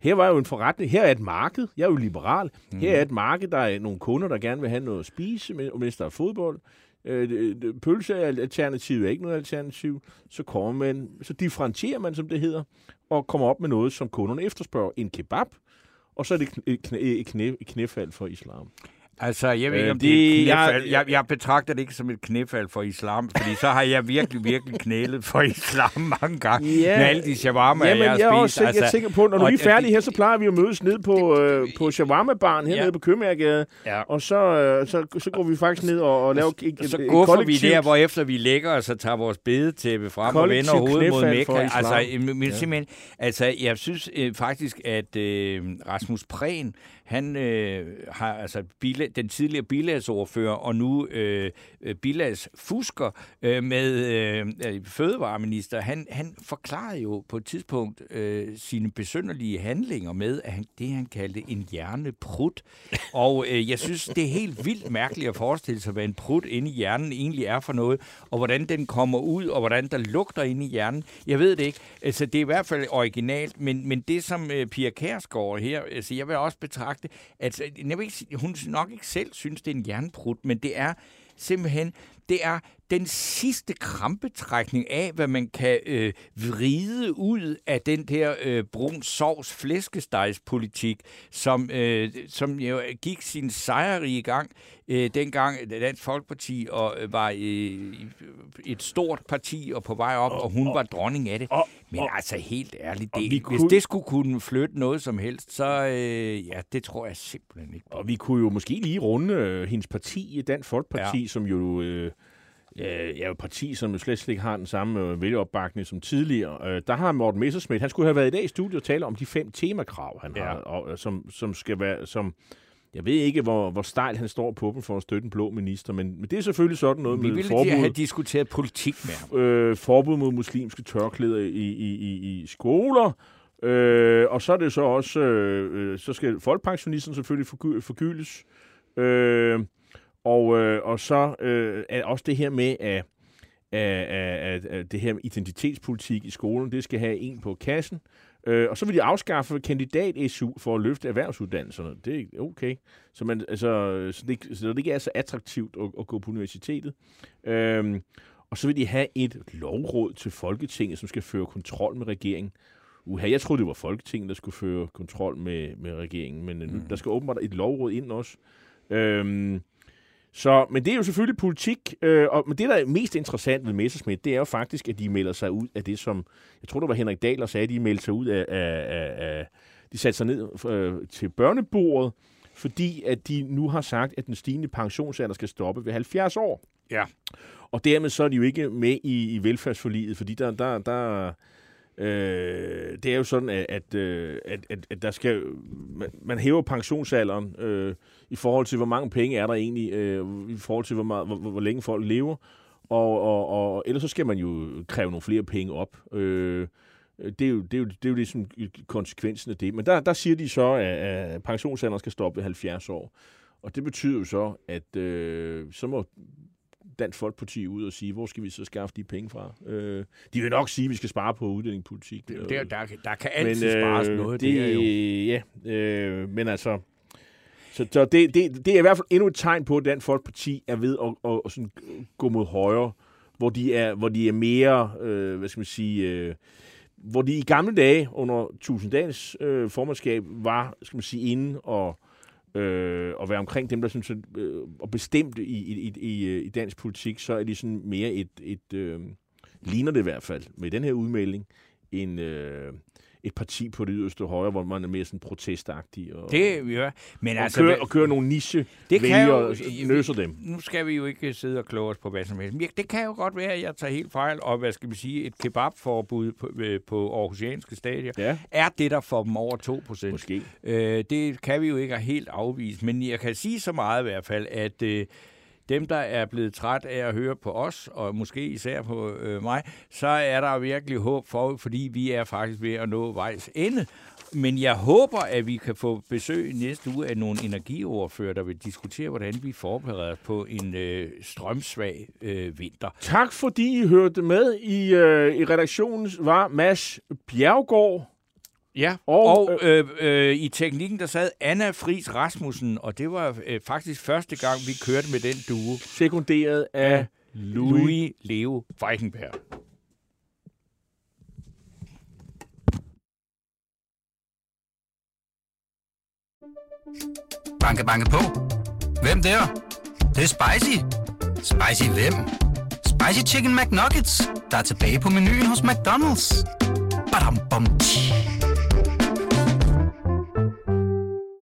her var jo en forretning. Her er et marked. Jeg er jo liberal. Mm. Her er et marked. Der er nogle kunder, der gerne vil have noget at spise, men- mens der er fodbold. Øh, pølse er alternativet er ikke noget alternativ. Så kommer man, så differentierer man, som det hedder, og kommer op med noget, som kunderne efterspørger. En kebab, og så er det et, knæ, knæ, knæfald for islam. Altså, jeg ved ikke, Øh, om det, det er et jeg- knæfald. Jeg, jeg betragter det ikke som et knæfald for islam, fordi så har jeg virkelig, virkelig knælet for islam mange gange. Ja. Med alle de shawarma, Jamen, jeg jeg har også spist. sikker, jeg er sikker på, når og vi er færdige her, så plejer vi at mødes ned på, øh, på shawarma-baren hernede Ja. på Købmagergade. Ja. Og så, øh, så, så går vi faktisk ned og, og laver et, et, så et guffer vi der, hvor efter vi lægger os og tager vores bedetæppe frem og vender hovedet mod Mekka. Altså, øh, men Ja. simpelthen, altså, jeg synes øh, faktisk, at øh, Rasmus Prehn, han øh, har altså bila, den tidligere bilagsordfører og nu øh, øh bilags fusker øh, med øh, øh, fødevareminister, han, han forklarede jo på et tidspunkt øh, sine besynderlige handlinger med, at han, det han kaldte en hjerneprut. Og øh, jeg synes, det er helt vildt mærkeligt at forestille sig, hvad en prut inde i hjernen egentlig er for noget, og hvordan den kommer ud, og hvordan der lugter inde i hjernen. Jeg ved det ikke. Altså, det er i hvert fald originalt, men, men det som øh, Pia Kærsgaard her, altså, jeg vil også betragte, at altså, jeg vil ikke, hun nok ikke selv synes, det er en hjerneprut, men det er simpelthen, det er den sidste krampetrækning af, hvad man kan øh, vride ud af den der øh, brun sovs flæskestegspolitik, som, øh, som jo gik sin sejrige gang, øh, dengang Dansk Folkeparti og, øh, var øh, et stort parti og på vej op, og, og hun var dronning af det. Og, Men og, altså helt ærligt, og det, vi hvis kunne- det skulle kunne flytte noget som helst, så øh, ja, det tror jeg simpelthen ikke. og vi kunne jo måske lige runde øh, hendes parti, Dansk Folkeparti, ja. som jo øh, øh, et parti, som slet, ikke har den samme øh, vælgeopbakning som tidligere. Øh, der har Morten Messerschmidt, han skulle have været i dag i studiet og tale om de fem temakrav, han Ja. har, og, øh, som, som skal være, som jeg ved ikke, hvor, hvor stejl han står på dem for at støtte en blå minister, men, men det er selvfølgelig sådan noget Vi med ville forbud. have diskuteret politik med ham. øh, forbud mod muslimske tørklæder i, i, i, i skoler. Øh, og så er det så også, øh, øh, så skal folkepensionisten selvfølgelig forgy- forgyldes. Øh, og, øh, og så øh, er også det her med, at, at, at, at det her med identitetspolitik i skolen, det skal have en på kassen. Øh, og så vil de afskaffe kandidat-SU for at løfte erhvervsuddannelserne. Det er okay. Så, man, altså, så, det, så det ikke er så attraktivt at, at gå på universitetet. Øh, og så vil de have et lovråd til Folketinget, som skal føre kontrol med regeringen. Uha, jeg troede, det var Folketinget, der skulle føre kontrol med, med regeringen, men mm. der skal åbenbart et lovråd ind også. Øhm, så, men det er jo selvfølgelig politik, øh, og, men det, der er mest interessant ved Messerschmidt, det er jo faktisk, at de melder sig ud af det, som, jeg tror, det var Henrik Dahl, der sagde, at de meldte sig ud af, af, af, af de satte sig ned øh, til børnebordet, fordi at de nu har sagt, at den stigende pensionsalder skal stoppe ved 70 år. Ja. Og dermed så er de jo ikke med i, i velfærdsforliget, fordi der, der, der øh, det er jo sådan, at, at, øh, at, at, at der skal, man, man hæver pensionsalderen øh, i forhold til, hvor mange penge er der egentlig, øh, i forhold til, hvor, meget, hvor, hvor, hvor længe folk lever. Og, og, og ellers så skal man jo kræve nogle flere penge op. Øh, det er, jo, det, er jo, det er jo ligesom konsekvensen af det. Men der, der siger de så, at, at pensionsalderen skal stoppe ved 70 år. Og det betyder jo så, at øh, så må Dansk Folkeparti ud og sige, hvor skal vi så skaffe de penge fra? Øh, de vil nok sige, at vi skal spare på uddannelsespolitik. Det, der, der, der kan altid spares noget. Det, Det er jo... Ja, øh, men altså... Så, så det, det, det er i hvert fald endnu et tegn på, at Dansk Folkeparti er ved at, at, at sådan gå mod højre, hvor de er, hvor de er mere, øh, hvad skal man sige, øh, hvor de i gamle dage under Tusinddagens øh, formandskab var, skal man sige, inde og, øh, og være omkring dem, der synes, at, øh, og bestemte i, i, i, i, i dansk politik, så er de sådan mere et, et øh, ligner det i hvert fald, med den her udmelding, en, øh, et parti på det yderste højre, hvor man er mere sådan protestagtig. Og, Det vi gør. Men og, altså, kører, hvad- og kører nogle niche Det kan jo- og nøser dem. nu skal vi jo ikke sidde og kloge os på hvad som helst. Men det kan jo godt være, at jeg tager helt fejl, og hvad skal vi sige, et kebabforbud på, øh, på Aarhusianske stadier, Ja. er det, der får dem over 2 procent. Måske. Øh, det kan vi jo ikke helt afvise, men jeg kan sige så meget i hvert fald, at øh, dem, der er blevet træt af at høre på os, og måske især på øh, mig, så er der virkelig håb for, fordi vi er faktisk ved at nå vejs ende. Men jeg håber, at vi kan få besøg næste uge af nogle energioverfører, der vil diskutere, hvordan vi forbereder på en øh, strømsvag øh, vinter. Tak fordi I hørte med. I, øh, i redaktionen var Mads Bjergård. Ja, Og, og, og øh, øh, i teknikken, der sad Anna Fris Rasmussen, og det var øh, faktisk første gang, vi kørte med den duo. Sekunderet af Louis. Louis Leo Weichenberg. Banke, banke på. Hvem der? Det, det er spicy. Spicy hvem? Spicy Chicken McNuggets, der er tilbage på menuen hos McDonald's. Badum, bom, tji.